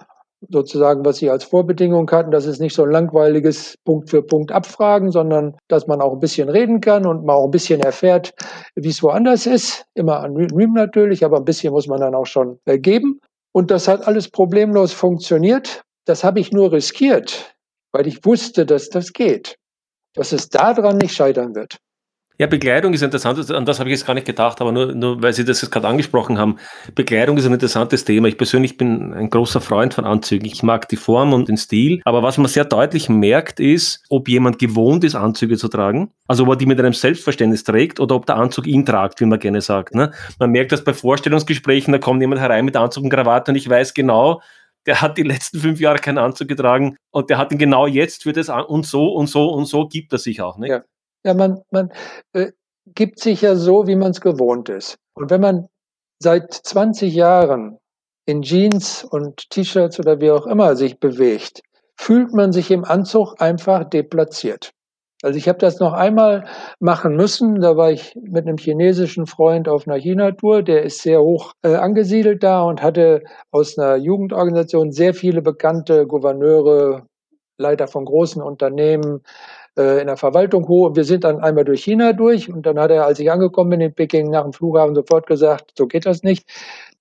sozusagen, was sie als Vorbedingung hatten. Das ist nicht so ein langweiliges Punkt für Punkt abfragen, sondern dass man auch ein bisschen reden kann und man auch ein bisschen erfährt, wie es woanders ist. Immer anonym natürlich, aber ein bisschen muss man dann auch schon äh, geben. Und das hat alles problemlos funktioniert. Das habe ich nur riskiert, weil ich wusste, dass das geht. Dass es daran nicht scheitern wird. Ja, Bekleidung ist interessant, an das habe ich jetzt gar nicht gedacht, aber nur, nur weil Sie das jetzt gerade angesprochen haben. Bekleidung ist ein interessantes Thema. Ich persönlich bin ein großer Freund von Anzügen. Ich mag die Form und den Stil, aber was man sehr deutlich merkt, ist, ob jemand gewohnt ist, Anzüge zu tragen, also ob er die mit einem Selbstverständnis trägt oder ob der Anzug ihn tragt, wie man gerne sagt. Ne? Man merkt das bei Vorstellungsgesprächen, da kommt jemand herein mit Anzug und Krawatte und ich weiß genau, der hat die letzten fünf Jahre keinen Anzug getragen und der hat ihn genau jetzt für das an und so und so und so gibt er sich auch. Nicht? Ja. Ja, man, man äh, gibt sich ja so, wie man es gewohnt ist. Und wenn man seit 20 Jahren in Jeans und T-Shirts oder wie auch immer sich bewegt, fühlt man sich im Anzug einfach deplatziert. Also ich habe das noch einmal machen müssen. Da war ich mit einem chinesischen Freund auf einer China-Tour. Der ist sehr hoch äh, angesiedelt da und hatte aus einer Jugendorganisation sehr viele bekannte Gouverneure, Leiter von großen Unternehmen, äh, in der Verwaltung hoch. Und wir sind dann einmal durch China durch und dann hat er, als ich angekommen bin in Peking nach dem Flughafen, sofort gesagt, so geht das nicht.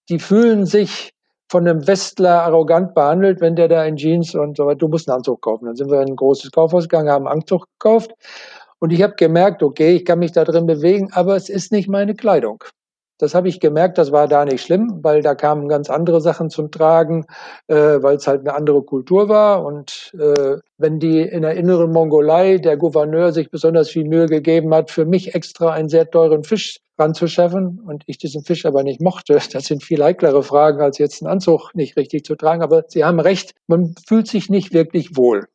Die fühlen sich von einem Westler arrogant behandelt, wenn der da in Jeans und so weiter, du musst einen Anzug kaufen. Dann sind wir in ein großes Kaufhaus gegangen, haben einen Anzug gekauft. Und ich habe gemerkt, okay, ich kann mich da drin bewegen, aber es ist nicht meine Kleidung. Das habe ich gemerkt, das war da nicht schlimm, weil da kamen ganz andere Sachen zum Tragen, äh, weil es halt eine andere Kultur war. Und äh, wenn die in der inneren Mongolei der Gouverneur sich besonders viel Mühe gegeben hat, für mich extra einen sehr teuren Fisch ranzuschaffen und ich diesen Fisch aber nicht mochte, das sind viel heiklere Fragen, als jetzt einen Anzug nicht richtig zu tragen. Aber Sie haben recht, man fühlt sich nicht wirklich wohl.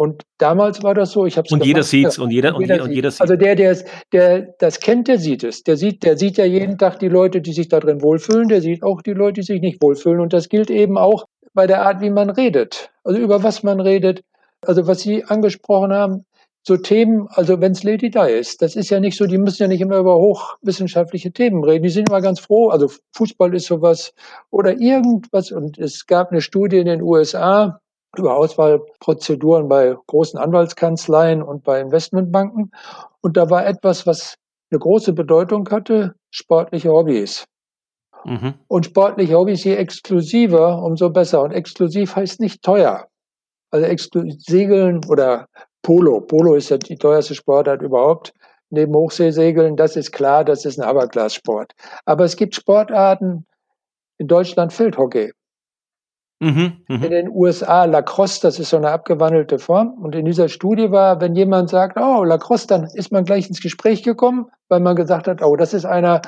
Und damals war das so, ich habe Und jeder sieht's und jeder und jeder, und jeder sieht. Also der, der, der das kennt, der sieht es. Der sieht, der sieht ja jeden Tag die Leute, die sich da drin wohlfühlen. Der sieht auch die Leute, die sich nicht wohlfühlen. Und das gilt eben auch bei der Art, wie man redet. Also über was man redet. Also was Sie angesprochen haben, so Themen, also wenn es Lady Di ist, das ist ja nicht so, die müssen ja nicht immer über hochwissenschaftliche Themen reden. Die sind immer ganz froh. Also Fußball ist sowas oder irgendwas. Und es gab eine Studie in den USA, über Auswahlprozeduren bei großen Anwaltskanzleien und bei Investmentbanken. Und da war etwas, was eine große Bedeutung hatte, sportliche Hobbys. Mhm. Und sportliche Hobbys, je exklusiver, umso besser. Und exklusiv heißt nicht teuer. Also Segeln oder Polo. Polo ist ja die teuerste Sportart überhaupt. Neben Hochseesegeln, das ist klar, das ist ein Aberglassport. Aber es gibt Sportarten, in Deutschland Feldhockey. Mhm, mh. In den USA Lacrosse, das ist so eine abgewandelte Form. Und in dieser Studie war, wenn jemand sagt, oh, Lacrosse, dann ist man gleich ins Gespräch gekommen, weil man gesagt hat, oh, das ist einer,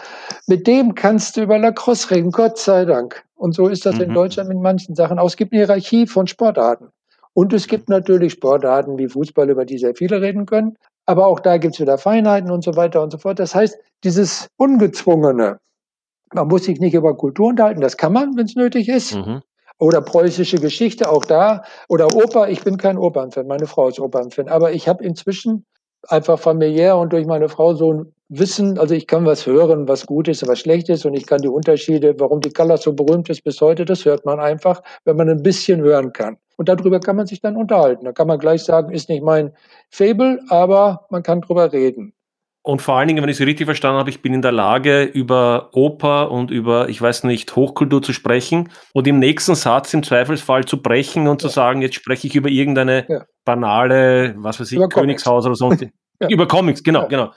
mit dem kannst du über Lacrosse reden, Gott sei Dank. Und so ist das mhm. in Deutschland mit manchen Sachen auch. Es gibt eine Hierarchie von Sportarten. Und es gibt natürlich Sportarten wie Fußball, über die sehr viele reden können. Aber auch da gibt es wieder Feinheiten und so weiter und so fort. Das heißt, dieses Ungezwungene, man muss sich nicht über Kultur unterhalten, das kann man, wenn es nötig ist. Mhm. Oder preußische Geschichte, auch da. Oder Oper, ich bin kein Opernfan, meine Frau ist Opernfan. Aber ich habe inzwischen einfach familiär und durch meine Frau so ein Wissen, also ich kann was hören, was gut ist, was schlecht ist und ich kann die Unterschiede, warum die Callas so berühmt ist bis heute, das hört man einfach, wenn man ein bisschen hören kann. Und darüber kann man sich dann unterhalten. Da kann man gleich sagen, ist nicht mein Fable, aber man kann drüber reden. Und vor allen Dingen, wenn ich Sie richtig verstanden habe, ich bin in der Lage, über Oper und über, ich weiß nicht, Hochkultur zu sprechen und im nächsten Satz im Zweifelsfall zu brechen und ja. zu sagen, jetzt spreche ich über irgendeine ja. banale, was weiß ich, über Königshaus oder so. Ja. Über Comics, genau, genau.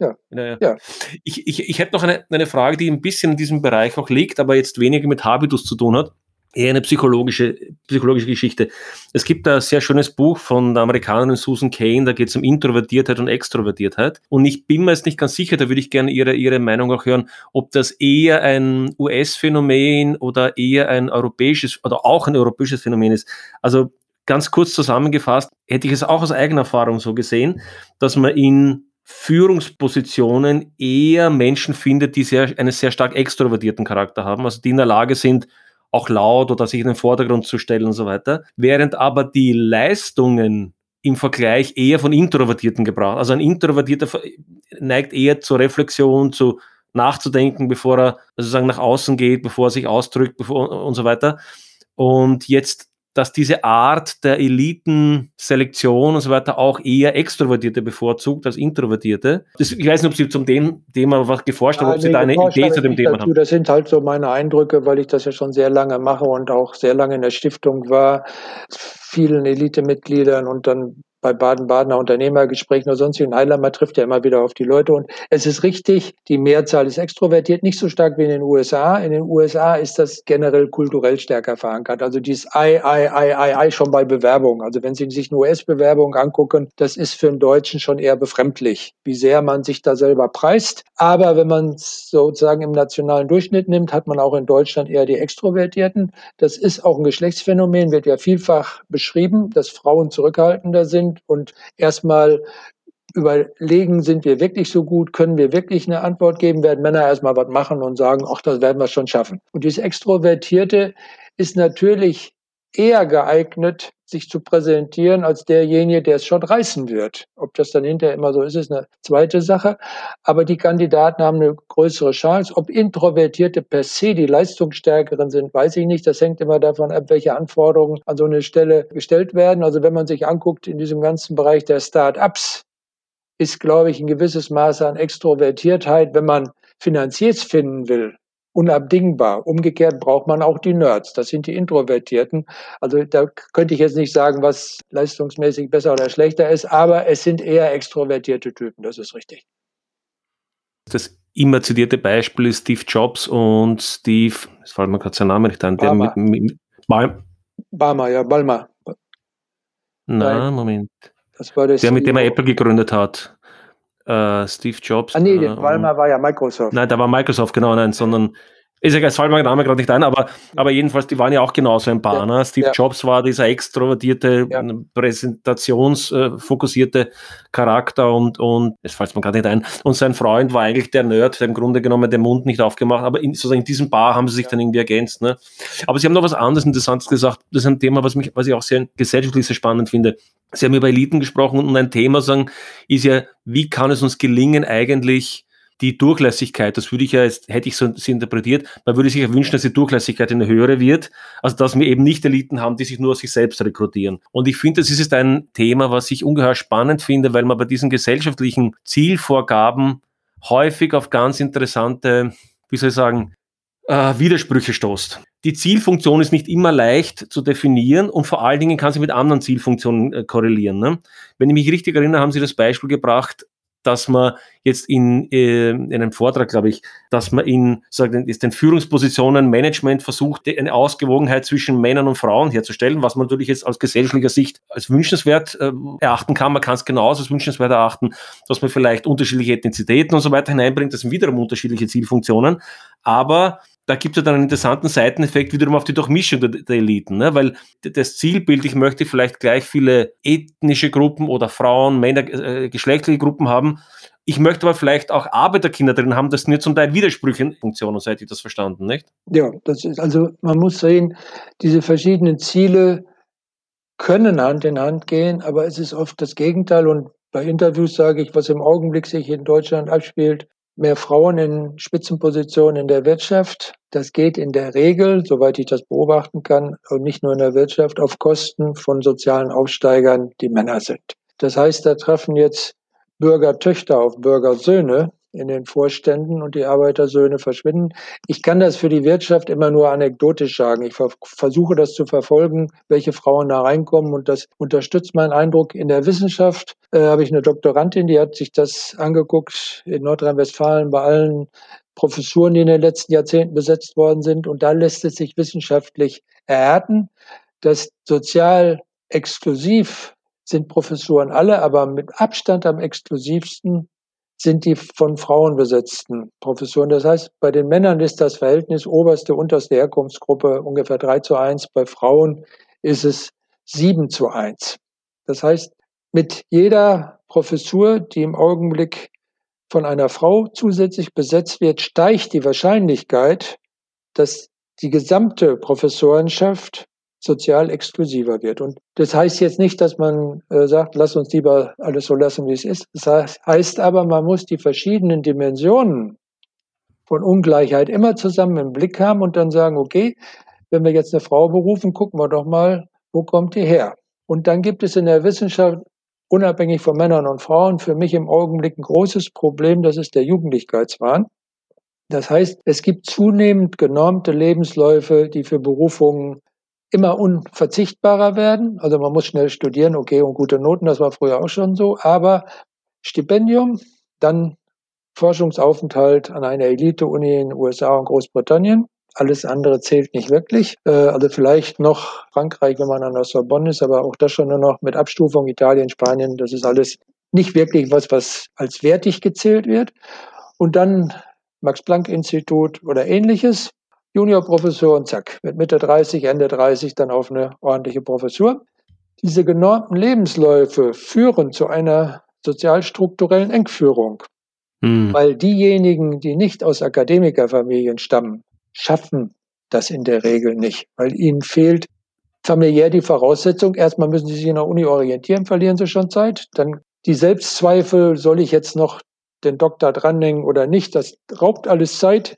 Ich, ich, ich hätte noch eine, eine Frage, die ein bisschen in diesem Bereich auch liegt, aber jetzt weniger mit Habitus zu tun hat eher eine psychologische, psychologische Geschichte. Es gibt ein sehr schönes Buch von der Amerikanerin Susan Kane, da geht es um Introvertiertheit und Extrovertiertheit. Und ich bin mir jetzt nicht ganz sicher, da würde ich gerne Ihre, Ihre Meinung auch hören, ob das eher ein US-Phänomen oder eher ein europäisches oder auch ein europäisches Phänomen ist. Also ganz kurz zusammengefasst, hätte ich es auch aus eigener Erfahrung so gesehen, dass man in Führungspositionen eher Menschen findet, die sehr, einen sehr stark extrovertierten Charakter haben, also die in der Lage sind, auch laut oder sich in den Vordergrund zu stellen und so weiter. Während aber die Leistungen im Vergleich eher von Introvertierten gebraucht. Also ein Introvertierter neigt eher zur Reflexion, zu nachzudenken, bevor er sozusagen nach außen geht, bevor er sich ausdrückt bevor, und so weiter. Und jetzt dass diese Art der Elitenselektion und so weiter auch eher Extrovertierte bevorzugt als Introvertierte. Das, ich weiß nicht, ob Sie zum dem Thema was geforscht haben, ob Sie da eine Idee zu dem Thema dazu. haben. Das sind halt so meine Eindrücke, weil ich das ja schon sehr lange mache und auch sehr lange in der Stiftung war, vielen Elitemitgliedern und dann bei Baden-Badener Unternehmergesprächen oder sonstigen Heiler, man trifft ja immer wieder auf die Leute. Und es ist richtig, die Mehrzahl ist extrovertiert, nicht so stark wie in den USA. In den USA ist das generell kulturell stärker verankert. Also dieses I, I, I, I, I schon bei Bewerbungen. Also wenn Sie sich eine US-Bewerbung angucken, das ist für einen Deutschen schon eher befremdlich, wie sehr man sich da selber preist. Aber wenn man es sozusagen im nationalen Durchschnitt nimmt, hat man auch in Deutschland eher die Extrovertierten. Das ist auch ein Geschlechtsphänomen, wird ja vielfach beschrieben, dass Frauen zurückhaltender sind sind und erstmal überlegen, sind wir wirklich so gut, können wir wirklich eine Antwort geben, werden Männer erstmal was machen und sagen, ach, das werden wir schon schaffen. Und dieses Extrovertierte ist natürlich eher geeignet, sich zu präsentieren, als derjenige, der es schon reißen wird. Ob das dann hinterher immer so ist, ist eine zweite Sache. Aber die Kandidaten haben eine größere Chance. Ob Introvertierte per se die Leistungsstärkeren sind, weiß ich nicht. Das hängt immer davon ab, welche Anforderungen an so eine Stelle gestellt werden. Also wenn man sich anguckt in diesem ganzen Bereich der Start-ups, ist, glaube ich, ein gewisses Maß an Extrovertiertheit, wenn man Finanziers finden will, unabdingbar. Umgekehrt braucht man auch die Nerds. Das sind die Introvertierten. Also da könnte ich jetzt nicht sagen, was leistungsmäßig besser oder schlechter ist, aber es sind eher extrovertierte Typen. Das ist richtig. Das immer zitierte Beispiel ist Steve Jobs und Steve, es fällt mir gerade sein Name nicht an, der mit, mit Bal Balmer, ja, Balmer. Na, Moment. Das war der, der mit dem er e Apple gegründet hat äh, Steve Jobs. Ah nee, äh, Walmer war ja Microsoft. Nein, da war Microsoft, genau, nein, sondern ist ja es fällt mir der Name gerade nicht ein, aber, aber jedenfalls, die waren ja auch genauso ein paar. Ja, ne? Steve ja. Jobs war dieser extrovertierte, ja. präsentationsfokussierte Charakter und, und es fällt mir gerade nicht ein. Und sein Freund war eigentlich der Nerd, der im Grunde genommen den Mund nicht aufgemacht, aber in, sozusagen in diesem Bar haben sie sich dann irgendwie ergänzt. Ne? Aber sie haben noch was anderes Interessantes gesagt. Das ist ein Thema, was, mich, was ich auch sehr gesellschaftlich sehr spannend finde. Sie haben über Eliten gesprochen und ein Thema sagen, ist ja, wie kann es uns gelingen, eigentlich die Durchlässigkeit, das würde ich ja jetzt, hätte ich so interpretiert, man würde sich ja wünschen, dass die Durchlässigkeit eine höhere wird, also dass wir eben nicht Eliten haben, die sich nur aus sich selbst rekrutieren. Und ich finde, das ist ein Thema, was ich ungeheuer spannend finde, weil man bei diesen gesellschaftlichen Zielvorgaben häufig auf ganz interessante, wie soll ich sagen, äh, Widersprüche stoßt. Die Zielfunktion ist nicht immer leicht zu definieren und vor allen Dingen kann sie mit anderen Zielfunktionen äh, korrelieren. Ne? Wenn ich mich richtig erinnere, haben Sie das Beispiel gebracht, dass man jetzt in, äh, in einem Vortrag, glaube ich, dass man in sagen, den Führungspositionen Management versucht, eine Ausgewogenheit zwischen Männern und Frauen herzustellen, was man natürlich jetzt aus gesellschaftlicher Sicht als wünschenswert äh, erachten kann. Man kann es genauso als wünschenswert erachten, dass man vielleicht unterschiedliche Ethnizitäten und so weiter hineinbringt. Das sind wiederum unterschiedliche Zielfunktionen. Aber da gibt es ja dann einen interessanten Seiteneffekt wiederum auf die Durchmischung der, der Eliten, ne? weil das Zielbild, ich möchte vielleicht gleich viele ethnische Gruppen oder Frauen, Männer, äh, geschlechtliche Gruppen haben Ich möchte aber vielleicht auch Arbeiterkinder drin haben, das sind ja zum Teil widersprüchliche Funktionen, hätte ich das verstanden, nicht? Ja, das ist also, man muss sehen, diese verschiedenen Ziele können Hand in Hand gehen, aber es ist oft das Gegenteil. Und bei Interviews sage ich, was im Augenblick sich in Deutschland abspielt, mehr Frauen in Spitzenpositionen in der Wirtschaft. Das geht in der Regel, soweit ich das beobachten kann, und nicht nur in der Wirtschaft, auf Kosten von sozialen Aufsteigern, die Männer sind. Das heißt, da treffen jetzt Bürgertöchter auf Bürgersöhne in den Vorständen und die Arbeitersöhne verschwinden. Ich kann das für die Wirtschaft immer nur anekdotisch sagen. Ich ver versuche das zu verfolgen, welche Frauen da reinkommen und das unterstützt meinen Eindruck. In der Wissenschaft äh, habe ich eine Doktorandin, die hat sich das angeguckt in Nordrhein-Westfalen bei allen Professuren, die in den letzten Jahrzehnten besetzt worden sind. Und da lässt es sich wissenschaftlich erhärten, dass sozial exklusiv sind Professuren alle, aber mit Abstand am exklusivsten sind die von Frauen besetzten Professuren. Das heißt, bei den Männern ist das Verhältnis oberste, unterste Herkunftsgruppe ungefähr 3 zu 1. Bei Frauen ist es 7 zu 1. Das heißt, mit jeder Professur, die im Augenblick von einer Frau zusätzlich besetzt wird, steigt die Wahrscheinlichkeit, dass die gesamte Professorenschaft sozial exklusiver wird. Und das heißt jetzt nicht, dass man äh, sagt, lass uns lieber alles so lassen, wie es ist. Das heißt aber, man muss die verschiedenen Dimensionen von Ungleichheit immer zusammen im Blick haben und dann sagen, okay, wenn wir jetzt eine Frau berufen, gucken wir doch mal, wo kommt die her? Und dann gibt es in der Wissenschaft, unabhängig von Männern und Frauen, für mich im Augenblick ein großes Problem, das ist der Jugendlichkeitswahn. Das heißt, es gibt zunehmend genormte Lebensläufe, die für Berufungen immer unverzichtbarer werden. Also man muss schnell studieren, okay, und gute Noten, das war früher auch schon so, aber Stipendium, dann Forschungsaufenthalt an einer Elite-Uni in den USA und Großbritannien. Alles andere zählt nicht wirklich. Äh, also vielleicht noch Frankreich, wenn man an der Sorbonne ist, aber auch das schon nur noch mit Abstufung Italien, Spanien. Das ist alles nicht wirklich was, was als wertig gezählt wird. Und dann Max-Planck-Institut oder ähnliches. Juniorprofessor und zack, mit Mitte 30, Ende 30 dann auf eine ordentliche Professur. Diese genormten Lebensläufe führen zu einer sozialstrukturellen Engführung, hm. weil diejenigen, die nicht aus Akademikerfamilien stammen, schaffen das in der Regel nicht, weil ihnen fehlt familiär die Voraussetzung. Erstmal müssen sie sich in der Uni orientieren, verlieren sie schon Zeit. Dann die Selbstzweifel, soll ich jetzt noch den Doktor dranhängen oder nicht, das raubt alles Zeit.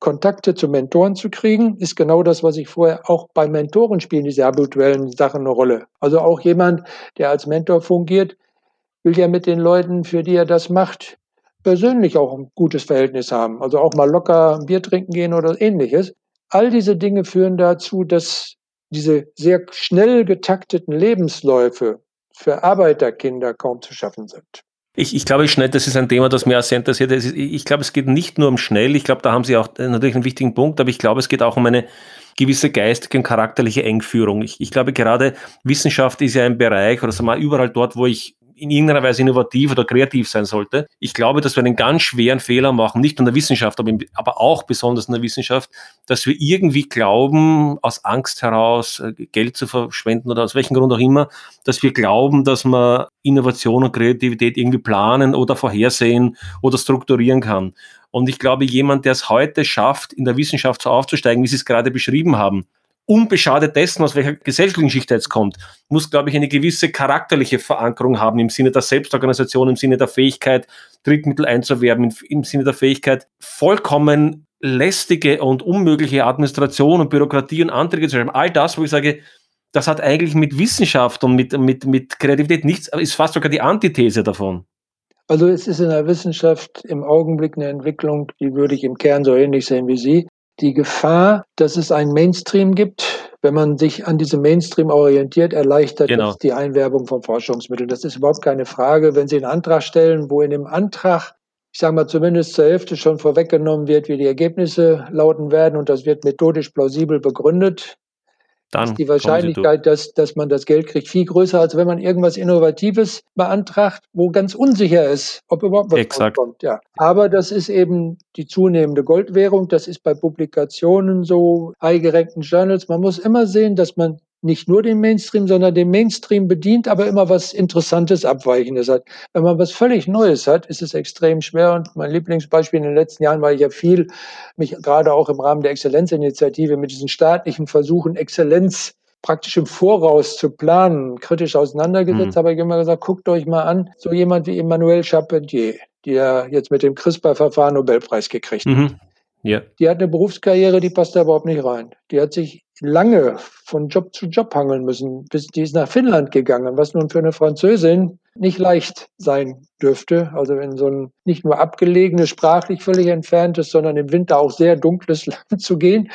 Kontakte zu Mentoren zu kriegen, ist genau das, was ich vorher auch bei Mentoren spielen, diese habituellen Sachen eine Rolle. Also auch jemand, der als Mentor fungiert, will ja mit den Leuten, für die er das macht, persönlich auch ein gutes Verhältnis haben. Also auch mal locker ein Bier trinken gehen oder ähnliches. All diese Dinge führen dazu, dass diese sehr schnell getakteten Lebensläufe für Arbeiterkinder kaum zu schaffen sind. Ich, ich glaube, schnell, das ist ein Thema, das mir auch sehr interessiert. Ist, ich glaube, es geht nicht nur um schnell. Ich glaube, da haben Sie auch natürlich einen wichtigen Punkt, aber ich glaube, es geht auch um eine gewisse geistige und charakterliche Engführung. Ich, ich glaube, gerade Wissenschaft ist ja ein Bereich, oder sagen wir mal, überall dort, wo ich in irgendeiner Weise innovativ oder kreativ sein sollte. Ich glaube, dass wir einen ganz schweren Fehler machen, nicht nur in der Wissenschaft, aber, in, aber auch besonders in der Wissenschaft, dass wir irgendwie glauben, aus Angst heraus äh, Geld zu verschwenden oder aus welchem Grund auch immer, dass wir glauben, dass man Innovation und Kreativität irgendwie planen oder vorhersehen oder strukturieren kann. Und ich glaube, jemand, der es heute schafft, in der Wissenschaft so aufzusteigen, wie Sie es gerade beschrieben haben, unbeschadet dessen, aus welcher gesellschaftlichen Schicht er jetzt kommt, muss, glaube ich, eine gewisse charakterliche Verankerung haben im Sinne der Selbstorganisation, im Sinne der Fähigkeit, Drittmittel einzuwerben, im Sinne der Fähigkeit, vollkommen lästige und unmögliche Administration und Bürokratie und Anträge zu schreiben. All das, wo ich sage, das hat eigentlich mit Wissenschaft und mit, mit, mit Kreativität nichts, ist fast sogar die Antithese davon. Also es ist in der Wissenschaft im Augenblick eine Entwicklung, die würde ich im Kern so ähnlich sehen wie Sie die Gefahr, dass es einen Mainstream gibt. Wenn man sich an diesem Mainstream orientiert, erleichtert genau. das die Einwerbung von Forschungsmitteln. Das ist überhaupt keine Frage. Wenn Sie einen Antrag stellen, wo in dem Antrag, ich sage mal zumindest zur Hälfte schon vorweggenommen wird, wie die Ergebnisse lauten werden und das wird methodisch plausibel begründet, dann ist die Wahrscheinlichkeit, dass, dass man das Geld kriegt, viel größer, als wenn man irgendwas Innovatives beantragt, wo ganz unsicher ist, ob überhaupt was Exakt. kommt. Ja. Aber das ist eben die zunehmende Goldwährung. Das ist bei Publikationen so, high-gerankten Journals. Man muss immer sehen, dass man nicht nur den Mainstream, sondern den Mainstream bedient, aber immer was Interessantes, Abweichendes hat. Wenn man was völlig Neues hat, ist es extrem schwer. Und mein Lieblingsbeispiel in den letzten Jahren war ich ja viel, mich gerade auch im Rahmen der Exzellenzinitiative mit diesen staatlichen Versuchen, Exzellenz praktisch im Voraus zu planen, kritisch auseinandergesetzt, mhm. habe ich immer gesagt, guckt euch mal an, so jemand wie Emmanuel Charpentier, der jetzt mit dem CRISPR-Verfahren Nobelpreis gekriegt hat. Mhm. Ja. Die hat eine Berufskarriere, die passt da überhaupt nicht rein. Die hat sich lange von Job zu Job hangeln müssen, bis die ist nach Finnland gegangen, was nun für eine Französin nicht leicht sein dürfte. Also in so ein nicht nur abgelegenes, sprachlich völlig entferntes, sondern im Winter auch sehr dunkles Land zu gehen.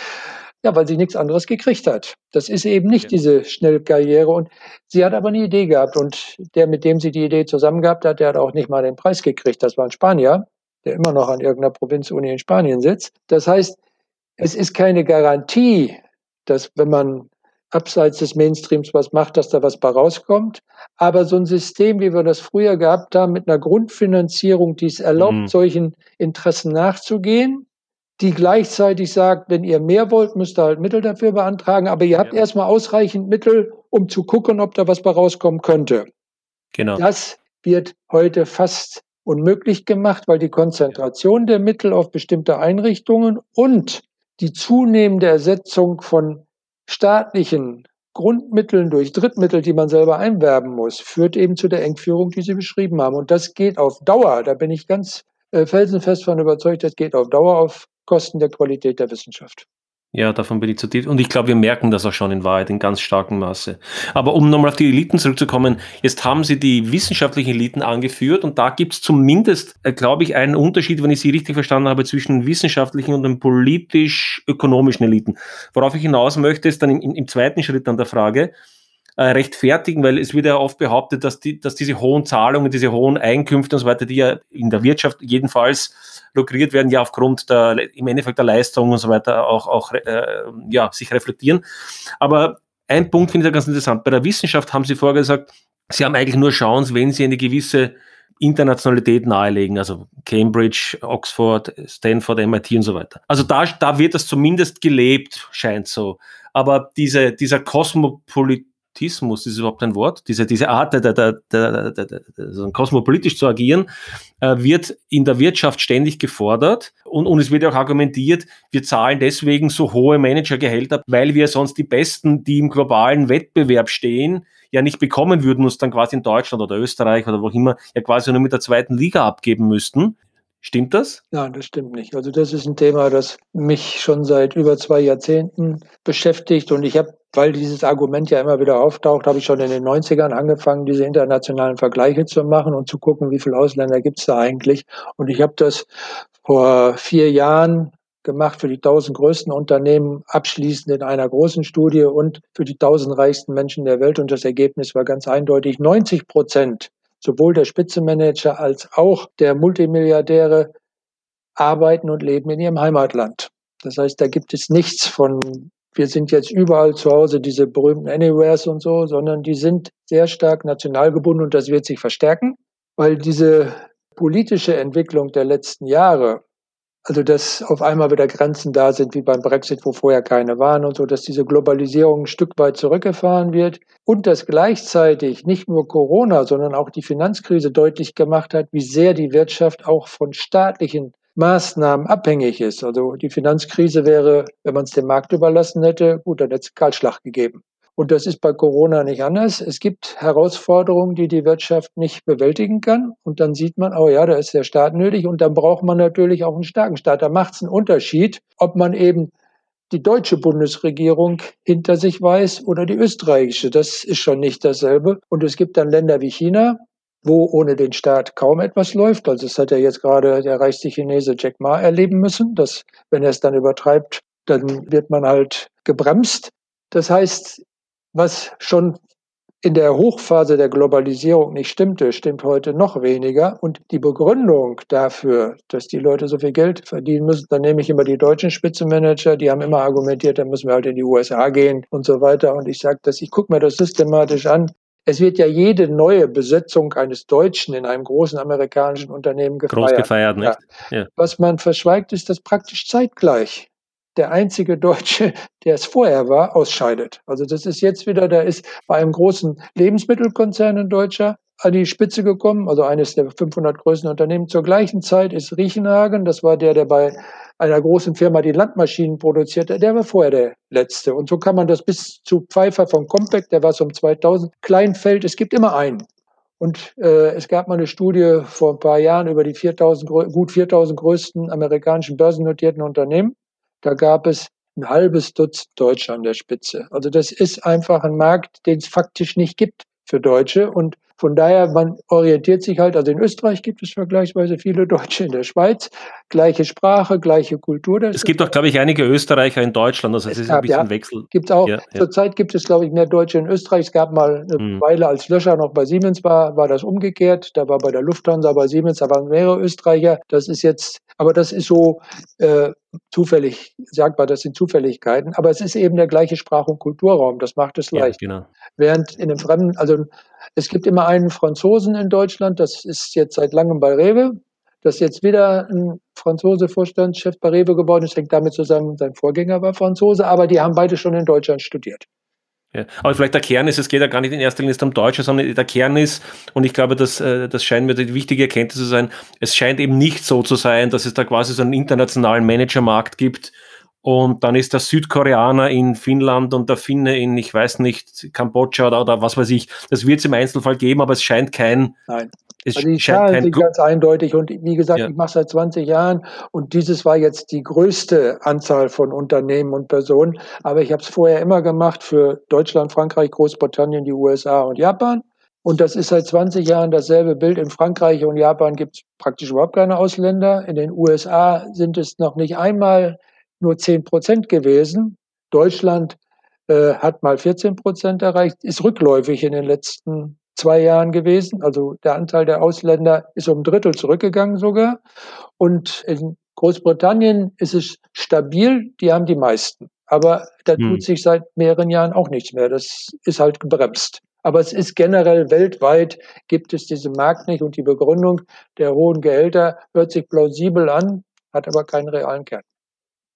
Ja, weil sie nichts anderes gekriegt hat. Das ist eben nicht ja. diese Schnellkarriere. Und sie hat aber eine Idee gehabt. Und der, mit dem sie die Idee zusammen gehabt hat, der hat auch nicht mal den Preis gekriegt. Das war ein Spanier, der immer noch an irgendeiner Provinzuni in Spanien sitzt. Das heißt, es ist keine Garantie, dass wenn man abseits des Mainstreams was macht, dass da was bei rauskommt. Aber so ein System, wie wir das früher gehabt haben, mit einer Grundfinanzierung, die es erlaubt, mhm. solchen Interessen nachzugehen, die gleichzeitig sagt, wenn ihr mehr wollt, müsst ihr halt Mittel dafür beantragen, aber ihr habt ja. erstmal ausreichend Mittel, um zu gucken, ob da was bei rauskommen könnte. Genau. Das wird heute fast unmöglich gemacht, weil die Konzentration der Mittel auf bestimmte Einrichtungen und die zunehmende Ersetzung von staatlichen Grundmitteln durch Drittmittel, die man selber einwerben muss, führt eben zu der Engführung, die Sie beschrieben haben. Und das geht auf Dauer, da bin ich ganz äh, felsenfest von überzeugt, das geht auf Dauer auf Kosten der Qualität der Wissenschaft. Ja, davon bin ich zutiefst. Und ich glaube, wir merken das auch schon in Wahrheit in ganz starkem Maße. Aber um nochmal auf die Eliten zurückzukommen, jetzt haben Sie die wissenschaftlichen Eliten angeführt und da gibt es zumindest, äh, glaube ich, einen Unterschied, wenn ich Sie richtig verstanden habe, zwischen wissenschaftlichen und den politisch-ökonomischen Eliten. Worauf ich hinaus möchte, ist dann im, im zweiten Schritt an der Frage, äh, rechtfertigen, weil es wird ja oft behauptet, dass, die, dass diese hohen Zahlungen, diese hohen Einkünfte und so weiter, die ja in der Wirtschaft jedenfalls lukriert werden, ja aufgrund der, im Endeffekt der Leistung und so weiter auch, auch äh, ja, sich reflektieren. Aber ein Punkt finde ich da ganz interessant. Bei der Wissenschaft haben Sie vorher gesagt, Sie haben eigentlich nur Chance, wenn Sie eine gewisse Internationalität nahelegen, also Cambridge, Oxford, Stanford, MIT und so weiter. Also da, da wird das zumindest gelebt, scheint so. Aber diese, dieser Kosmopolit Kosmopolitismus, ist überhaupt ein Wort, diese, diese Art, der, der, der, der, kosmopolitisch zu agieren, äh, wird in der Wirtschaft ständig gefordert und, und es wird auch argumentiert, wir zahlen deswegen so hohe Managergehälter, weil wir sonst die Besten, die im globalen Wettbewerb stehen, ja nicht bekommen würden, uns dann quasi in Deutschland oder Österreich oder wo auch immer ja quasi nur mit der zweiten Liga abgeben müssten. Stimmt das? Nein, das stimmt nicht. Also das ist ein Thema, das mich schon seit über zwei Jahrzehnten beschäftigt. Und ich habe, weil dieses Argument ja immer wieder auftaucht, habe ich schon in den 90ern angefangen, diese internationalen Vergleiche zu machen und zu gucken, wie viele Ausländer gibt es da eigentlich. Und ich habe das vor vier Jahren gemacht für die 1000 größten Unternehmen, abschließend in einer großen Studie und für die 1000 reichsten Menschen der Welt. Und das Ergebnis war ganz eindeutig, 90 Prozent sowohl der Spitzenmanager als auch der Multimilliardäre arbeiten und leben in ihrem Heimatland. Das heißt, da gibt es nichts von, wir sind jetzt überall zu Hause, diese berühmten Anywheres und so, sondern die sind sehr stark national gebunden und das wird sich verstärken, weil diese politische Entwicklung der letzten Jahre also, dass auf einmal wieder Grenzen da sind, wie beim Brexit, wo vorher keine waren und so, dass diese Globalisierung ein Stück weit zurückgefahren wird und dass gleichzeitig nicht nur Corona, sondern auch die Finanzkrise deutlich gemacht hat, wie sehr die Wirtschaft auch von staatlichen Maßnahmen abhängig ist. Also die Finanzkrise wäre, wenn man es dem Markt überlassen hätte, gut, dann hätte es Kahlschlag gegeben. Und das ist bei Corona nicht anders. Es gibt Herausforderungen, die die Wirtschaft nicht bewältigen kann. Und dann sieht man, oh ja, da ist der Staat nötig. Und dann braucht man natürlich auch einen starken Staat. Da macht es einen Unterschied, ob man eben die deutsche Bundesregierung hinter sich weiß oder die österreichische. Das ist schon nicht dasselbe. Und es gibt dann Länder wie China, wo ohne den Staat kaum etwas läuft. Also es hat ja jetzt gerade der reichste Chinese Jack Ma erleben müssen, dass wenn er es dann übertreibt, dann wird man halt gebremst. Das heißt, was schon in der Hochphase der Globalisierung nicht stimmte, stimmt heute noch weniger. Und die Begründung dafür, dass die Leute so viel Geld verdienen müssen, dann nehme ich immer die deutschen Spitzenmanager, die haben immer argumentiert, dann müssen wir halt in die USA gehen und so weiter. Und ich sage das, ich gucke mir das systematisch an. Es wird ja jede neue Besetzung eines Deutschen in einem großen amerikanischen Unternehmen gefeiert. Groß gefeiert, nicht? Ja. Ja. Was man verschweigt, ist das praktisch zeitgleich der einzige Deutsche, der es vorher war, ausscheidet. Also das ist jetzt wieder, da ist bei einem großen Lebensmittelkonzern ein Deutscher an die Spitze gekommen, also eines der 500 größten Unternehmen. Zur gleichen Zeit ist Riechenhagen, das war der, der bei einer großen Firma die Landmaschinen produzierte, der war vorher der letzte. Und so kann man das bis zu Pfeiffer von Compact, der war so um 2000, Kleinfeld, es gibt immer einen. Und äh, es gab mal eine Studie vor ein paar Jahren über die 4000, gut 4000 größten amerikanischen börsennotierten Unternehmen. Da gab es ein halbes Dutzend Deutsche an der Spitze. Also das ist einfach ein Markt, den es faktisch nicht gibt für Deutsche. Und von daher, man orientiert sich halt, also in Österreich gibt es vergleichsweise viele Deutsche, in der Schweiz gleiche Sprache, gleiche Kultur. Das es gibt auch, glaube ich, einige Österreicher in Deutschland, also es, es ist gab, ein bisschen ja, Wechsel. Gibt auch. Ja, ja. Zurzeit gibt es, glaube ich, mehr Deutsche in Österreich. Es gab mal eine hm. Weile, als Löscher noch bei Siemens war, war das umgekehrt. Da war bei der Lufthansa, bei Siemens, da waren mehrere Österreicher. Das ist jetzt, aber das ist so äh, zufällig sagbar, das sind Zufälligkeiten. Aber es ist eben der gleiche Sprach- und Kulturraum. Das macht es leicht. Genau. Während in einem fremden, also es gibt immer einen Franzosen in Deutschland, das ist jetzt seit langem bei Rewe, dass jetzt wieder ein Franzose Vorstandschef bei Rewe geworden ist, hängt damit zusammen, sein Vorgänger war Franzose, aber die haben beide schon in Deutschland studiert. Ja, aber vielleicht der Kern ist, es geht ja gar nicht in erster Linie um Deutsche, sondern der Kern ist, und ich glaube, das, äh, das scheint mir die wichtige Erkenntnis zu sein, es scheint eben nicht so zu sein, dass es da quasi so einen internationalen Managermarkt gibt, und dann ist der Südkoreaner in Finnland und der Finne in, ich weiß nicht, Kambodscha oder, oder was weiß ich. Das wird es im Einzelfall geben, aber es scheint kein. Nein. Es also die Zahlen sind ganz eindeutig und wie gesagt, ja. ich mache seit 20 Jahren und dieses war jetzt die größte Anzahl von Unternehmen und Personen. Aber ich habe es vorher immer gemacht für Deutschland, Frankreich, Großbritannien, die USA und Japan. Und das ist seit 20 Jahren dasselbe Bild. In Frankreich und Japan gibt es praktisch überhaupt keine Ausländer. In den USA sind es noch nicht einmal nur 10 Prozent gewesen. Deutschland äh, hat mal 14 Prozent erreicht, ist rückläufig in den letzten zwei Jahren gewesen. Also der Anteil der Ausländer ist um ein Drittel zurückgegangen sogar. Und in Großbritannien ist es stabil, die haben die meisten. Aber da hm. tut sich seit mehreren Jahren auch nichts mehr. Das ist halt gebremst. Aber es ist generell weltweit gibt es diesen Markt nicht und die Begründung der hohen Gehälter hört sich plausibel an, hat aber keinen realen Kern.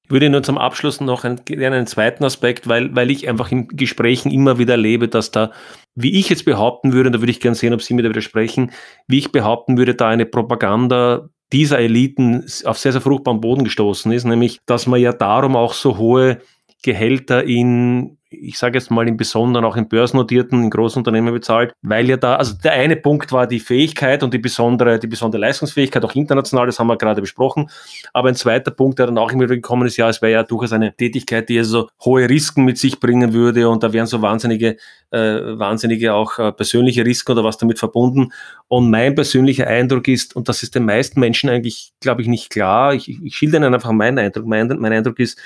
Ich würde nur zum Abschluss noch einen, einen zweiten Aspekt, weil, weil ich einfach in Gesprächen immer wieder erlebe, dass da, wie ich jetzt behaupten würde, und da würde ich gerne sehen, ob Sie mir da widersprechen, wie ich behaupten würde, da eine Propaganda dieser Eliten auf sehr, sehr fruchtbaren Boden gestoßen ist, nämlich, dass man ja darum auch so hohe Gehälter in ich sage jetzt mal im Besonderen auch in börsennotierten, in großen Unternehmen bezahlt, weil ja da, also der eine Punkt war die Fähigkeit und die besondere, die besondere Leistungsfähigkeit, auch international, das haben wir gerade besprochen. Aber ein zweiter Punkt, der dann auch immer wieder gekommen ist, ja, es wäre ja durchaus eine Tätigkeit, die also hohe Risiken mit sich bringen würde und da wären so wahnsinnige, äh, wahnsinnige auch äh, persönliche Risiken oder was damit verbunden. Und mein persönlicher Eindruck ist, und das ist den meisten Menschen eigentlich, glaube ich, nicht klar, ich, ich schilder Ihnen einfach meinen Eindruck. Mein, mein Eindruck ist,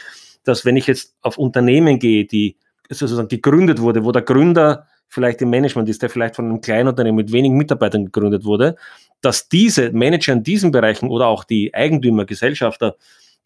dass wenn ich jetzt auf Unternehmen gehe, die sozusagen gegründet wurde, wo der Gründer vielleicht im Management ist, der vielleicht von einem kleinen Unternehmen mit wenigen Mitarbeitern gegründet wurde, dass diese Manager in diesen Bereichen oder auch die Eigentümer, Gesellschafter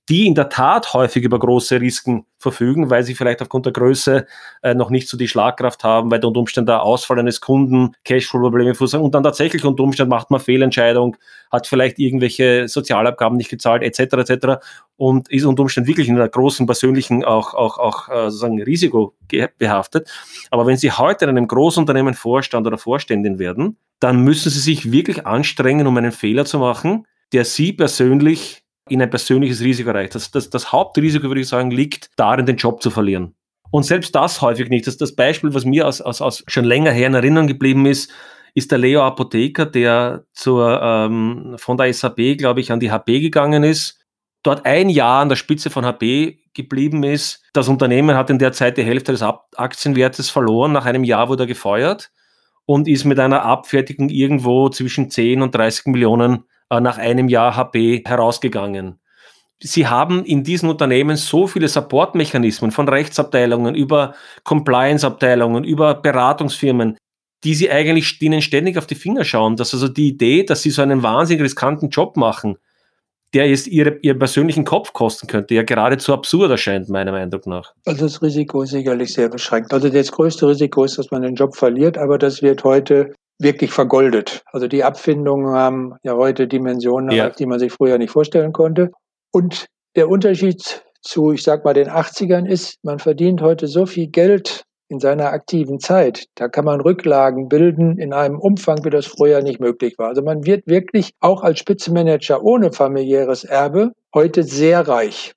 die in der Tat häufig über große Risiken verfügen, weil sie vielleicht aufgrund der Größe äh, noch nicht so die Schlagkraft haben, weil unter Umständen der Ausfall eines Kunden, Cashflow-Probleme verursachen und dann tatsächlich unter Umständen macht man Fehlentscheidung, hat vielleicht irgendwelche Sozialabgaben nicht gezahlt, etc. etc. und ist unter Umständen wirklich in einer großen persönlichen auch, auch, auch äh, sozusagen Risiko behaftet. Aber wenn Sie heute in einem Großunternehmen Vorstand oder Vorständin werden, dann müssen Sie sich wirklich anstrengen, um einen Fehler zu machen, der Sie persönlich in ein persönliches Risiko reicht. Das, das, das Hauptrisiko, würde ich sagen, liegt darin, den Job zu verlieren. Und selbst das häufig nicht. Das, das Beispiel, was mir aus, aus, aus schon länger her in Erinnerung geblieben ist, ist der Leo Apotheker, der zur, ähm, von der SAP, glaube ich, an die HP gegangen ist, dort ein Jahr an der Spitze von HP geblieben ist. Das Unternehmen hat in der Zeit die Hälfte des Aktienwertes verloren. Nach einem Jahr wurde er gefeuert und ist mit einer Abfertigung irgendwo zwischen 10 und 30 Millionen äh, nach einem Jahr HP herausgegangen. Sie haben in diesen Unternehmen so viele Supportmechanismen von Rechtsabteilungen über Compliance-Abteilungen, über Beratungsfirmen, die sie eigentlich denen ständig auf die Finger schauen, dass also die Idee, dass sie so einen wahnsinnig riskanten Job machen, der jetzt ihre, ihren persönlichen Kopf kosten könnte, ja geradezu absurd erscheint, meiner Meinung nach. Also das Risiko ist sicherlich sehr beschränkt. Also das größte Risiko ist, dass man den Job verliert, aber das wird heute wirklich vergoldet. Also die Abfindungen haben ja heute Dimensionen, ja. die man sich früher nicht vorstellen konnte. Und der Unterschied zu, ich sag mal, den 80ern ist, man verdient heute so viel Geld in seiner aktiven Zeit. Da kann man Rücklagen bilden in einem Umfang, wie das früher nicht möglich war. Also man wird wirklich auch als Spitzenmanager ohne familiäres Erbe heute sehr reich.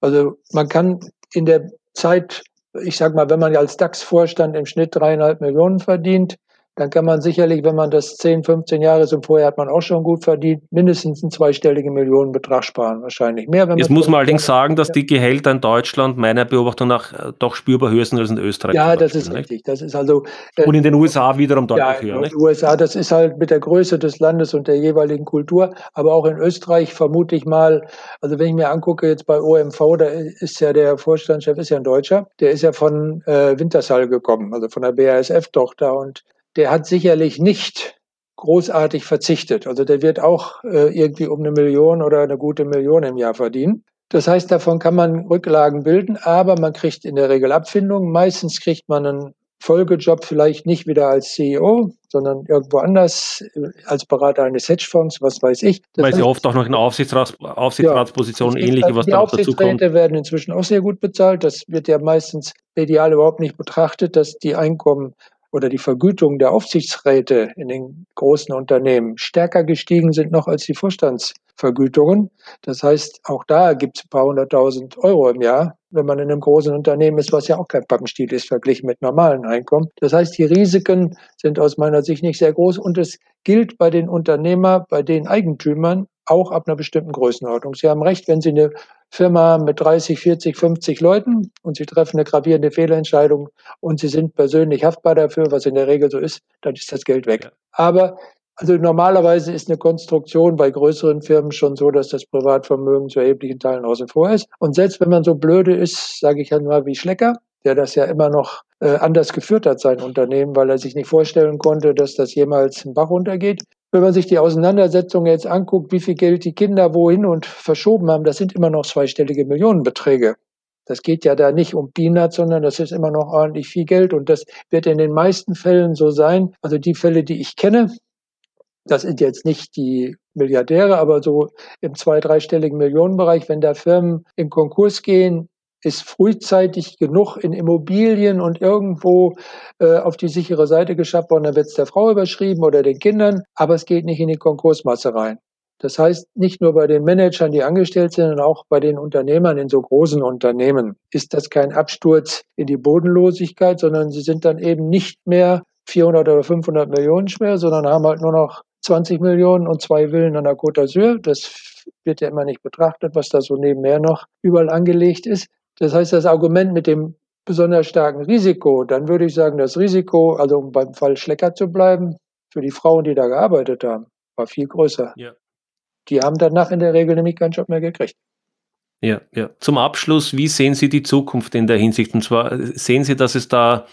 Also man kann in der Zeit, ich sag mal, wenn man als DAX-Vorstand im Schnitt dreieinhalb Millionen verdient, dann kann man sicherlich, wenn man das 10, 15 Jahre so vorher hat man auch schon gut verdient, mindestens einen zweistelligen Millionenbetrag sparen, wahrscheinlich mehr. Jetzt muss man allerdings sagen, dass die Gehälter in Deutschland meiner Beobachtung nach äh, doch spürbar höher sind als in Österreich. Ja, das ist richtig. Das ist also, äh, und in den USA wiederum deutlich ja, höher. In den USA, das ist halt mit der Größe des Landes und der jeweiligen Kultur, aber auch in Österreich vermute ich mal, also wenn ich mir angucke, jetzt bei OMV, da ist ja der Vorstandschef, ist ja ein Deutscher, der ist ja von äh, Wintershall gekommen, also von der BASF-Tochter und der hat sicherlich nicht großartig verzichtet. Also der wird auch äh, irgendwie um eine Million oder eine gute Million im Jahr verdienen. Das heißt, davon kann man Rücklagen bilden, aber man kriegt in der Regel Abfindungen. Meistens kriegt man einen Folgejob vielleicht nicht wieder als CEO, sondern irgendwo anders äh, als Berater eines Hedgefonds, was weiß ich. Das Weil sie oft auch noch in Aufsichtsrats Aufsichtsratspositionen ja, ähnliche, was da noch dazu kommt. Die werden inzwischen auch sehr gut bezahlt. Das wird ja meistens medial überhaupt nicht betrachtet, dass die Einkommen oder die Vergütung der Aufsichtsräte in den großen Unternehmen stärker gestiegen sind noch als die Vorstandsvergütungen. Das heißt, auch da gibt es ein paar hunderttausend Euro im Jahr, wenn man in einem großen Unternehmen ist, was ja auch kein Pappenstiel ist, verglichen mit normalen Einkommen. Das heißt, die Risiken sind aus meiner Sicht nicht sehr groß und es gilt bei den Unternehmer, bei den Eigentümern auch ab einer bestimmten Größenordnung. Sie haben recht, wenn Sie eine Firma mit 30, 40, 50 Leuten und Sie treffen eine gravierende Fehlentscheidung und Sie sind persönlich haftbar dafür, was in der Regel so ist, dann ist das Geld weg. Aber also normalerweise ist eine Konstruktion bei größeren Firmen schon so, dass das Privatvermögen zu erheblichen Teilen außen vor ist. Und selbst wenn man so blöde ist, sage ich einmal wie Schlecker, der das ja immer noch äh, anders geführt hat, sein Unternehmen, weil er sich nicht vorstellen konnte, dass das jemals einen Bach runtergeht. Wenn man sich die Auseinandersetzung jetzt anguckt, wie viel Geld die Kinder wohin und verschoben haben, das sind immer noch zweistellige Millionenbeträge. Das geht ja da nicht um Peanuts, sondern das ist immer noch ordentlich viel Geld und das wird in den meisten Fällen so sein. Also die Fälle, die ich kenne, das sind jetzt nicht die Milliardäre, aber so im zwei-, dreistelligen Millionenbereich, wenn da Firmen in Konkurs gehen, ist frühzeitig genug in Immobilien und irgendwo äh, auf die sichere Seite geschafft worden, dann wird es der Frau überschrieben oder den Kindern, aber es geht nicht in die Konkursmasse rein. Das heißt, nicht nur bei den Managern, die angestellt sind, sondern auch bei den Unternehmern in so großen Unternehmen ist das kein Absturz in die Bodenlosigkeit, sondern sie sind dann eben nicht mehr 400 oder 500 Millionen schwer, sondern haben halt nur noch 20 Millionen und zwei Villen an der Côte d'Azur. Das wird ja immer nicht betrachtet, was da so nebenher noch überall angelegt ist. Das heißt, das Argument mit dem besonders starken Risiko, dann würde ich sagen, das Risiko, also um beim Fall Schlecker zu bleiben, für die Frauen, die da gearbeitet haben, war viel größer. Ja. Die haben danach in der Regel nämlich keinen Job mehr gekriegt. Ja, ja. Zum Abschluss, wie sehen Sie die Zukunft in der Hinsicht? Und zwar sehen Sie, dass es da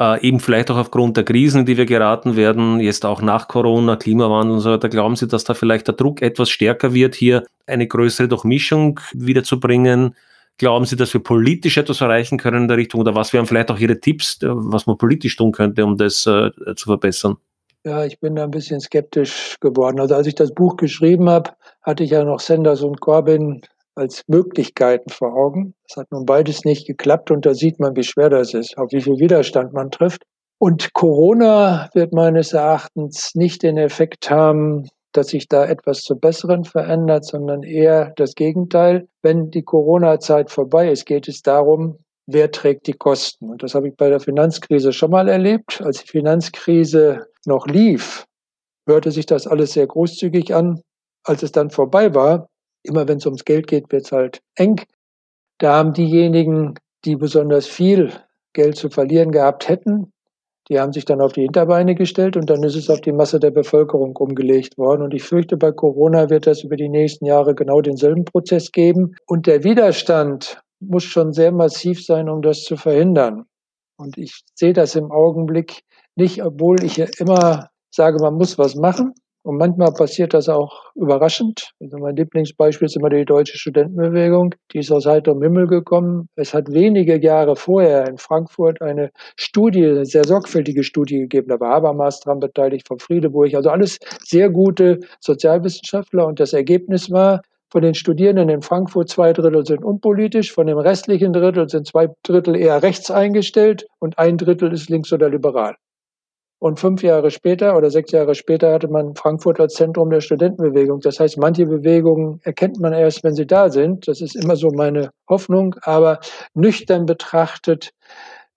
äh, eben vielleicht auch aufgrund der Krisen, in die wir geraten werden, jetzt auch nach Corona, Klimawandel und so weiter, glauben Sie, dass da vielleicht der Druck etwas stärker wird, hier eine größere Durchmischung wiederzubringen? Glauben Sie, dass wir politisch etwas erreichen können in der Richtung oder was wären vielleicht auch Ihre Tipps, äh, was man politisch tun könnte, um das äh, zu verbessern? Ja, ich bin da ein bisschen skeptisch geworden. Also als ich das Buch geschrieben habe, hatte ich ja noch Sanders und Corbyn als Möglichkeiten vor Augen. Es hat nun beides nicht geklappt und da sieht man, wie schwer das ist, auf wie viel Widerstand man trifft. Und Corona wird meines Erachtens nicht den Effekt haben, dass sich da etwas zum Besseren verändert, sondern eher das Gegenteil. Wenn die Corona-Zeit vorbei ist, geht es darum, wer trägt die Kosten. Und das habe ich bei der Finanzkrise schon mal erlebt. Als die Finanzkrise noch lief, hörte sich das alles sehr großzügig an. Als es dann vorbei war, immer wenn es ums Geld geht, wird es halt eng. Da haben diejenigen, die besonders viel Geld zu verlieren gehabt hätten, die haben sich dann auf die Hinterbeine gestellt und dann ist es auf die Masse der Bevölkerung umgelegt worden. Und ich fürchte, bei Corona wird das über die nächsten Jahre genau denselben Prozess geben. Und der Widerstand muss schon sehr massiv sein, um das zu verhindern. Und ich sehe das im Augenblick nicht, obwohl ich ja immer sage, man muss was machen. Und manchmal passiert das auch überraschend. Also mein Lieblingsbeispiel ist immer die deutsche Studentenbewegung. Die ist aus heiterem Himmel gekommen. Es hat wenige Jahre vorher in Frankfurt eine Studie, eine sehr sorgfältige Studie gegeben. Da war Habermas dran beteiligt, von Friedeburg. Also alles sehr gute Sozialwissenschaftler. Und das Ergebnis war, Von den Studierenden in Frankfurt zwei Drittel sind unpolitisch, von dem restlichen Drittel sind zwei Drittel eher rechts eingestellt und ein Drittel ist links oder liberal. Und fünf Jahre später oder sechs Jahre später hatte man Frankfurt als Zentrum der Studentenbewegung. Das heißt, manche Bewegungen erkennt man erst, wenn sie da sind. Das ist immer so meine Hoffnung. Aber nüchtern betrachtet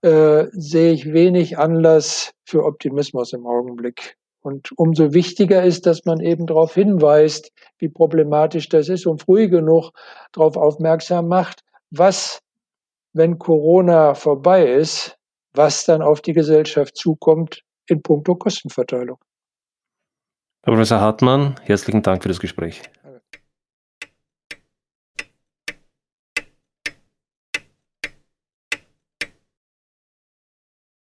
äh, sehe ich wenig Anlass für Optimismus im Augenblick. Und umso wichtiger ist, dass man eben darauf hinweist, wie problematisch das ist und früh genug darauf aufmerksam macht, was, wenn Corona vorbei ist, was dann auf die Gesellschaft zukommt in puncto Kostenverteilung. Herr Professor Hartmann, herzlichen Dank für das Gespräch.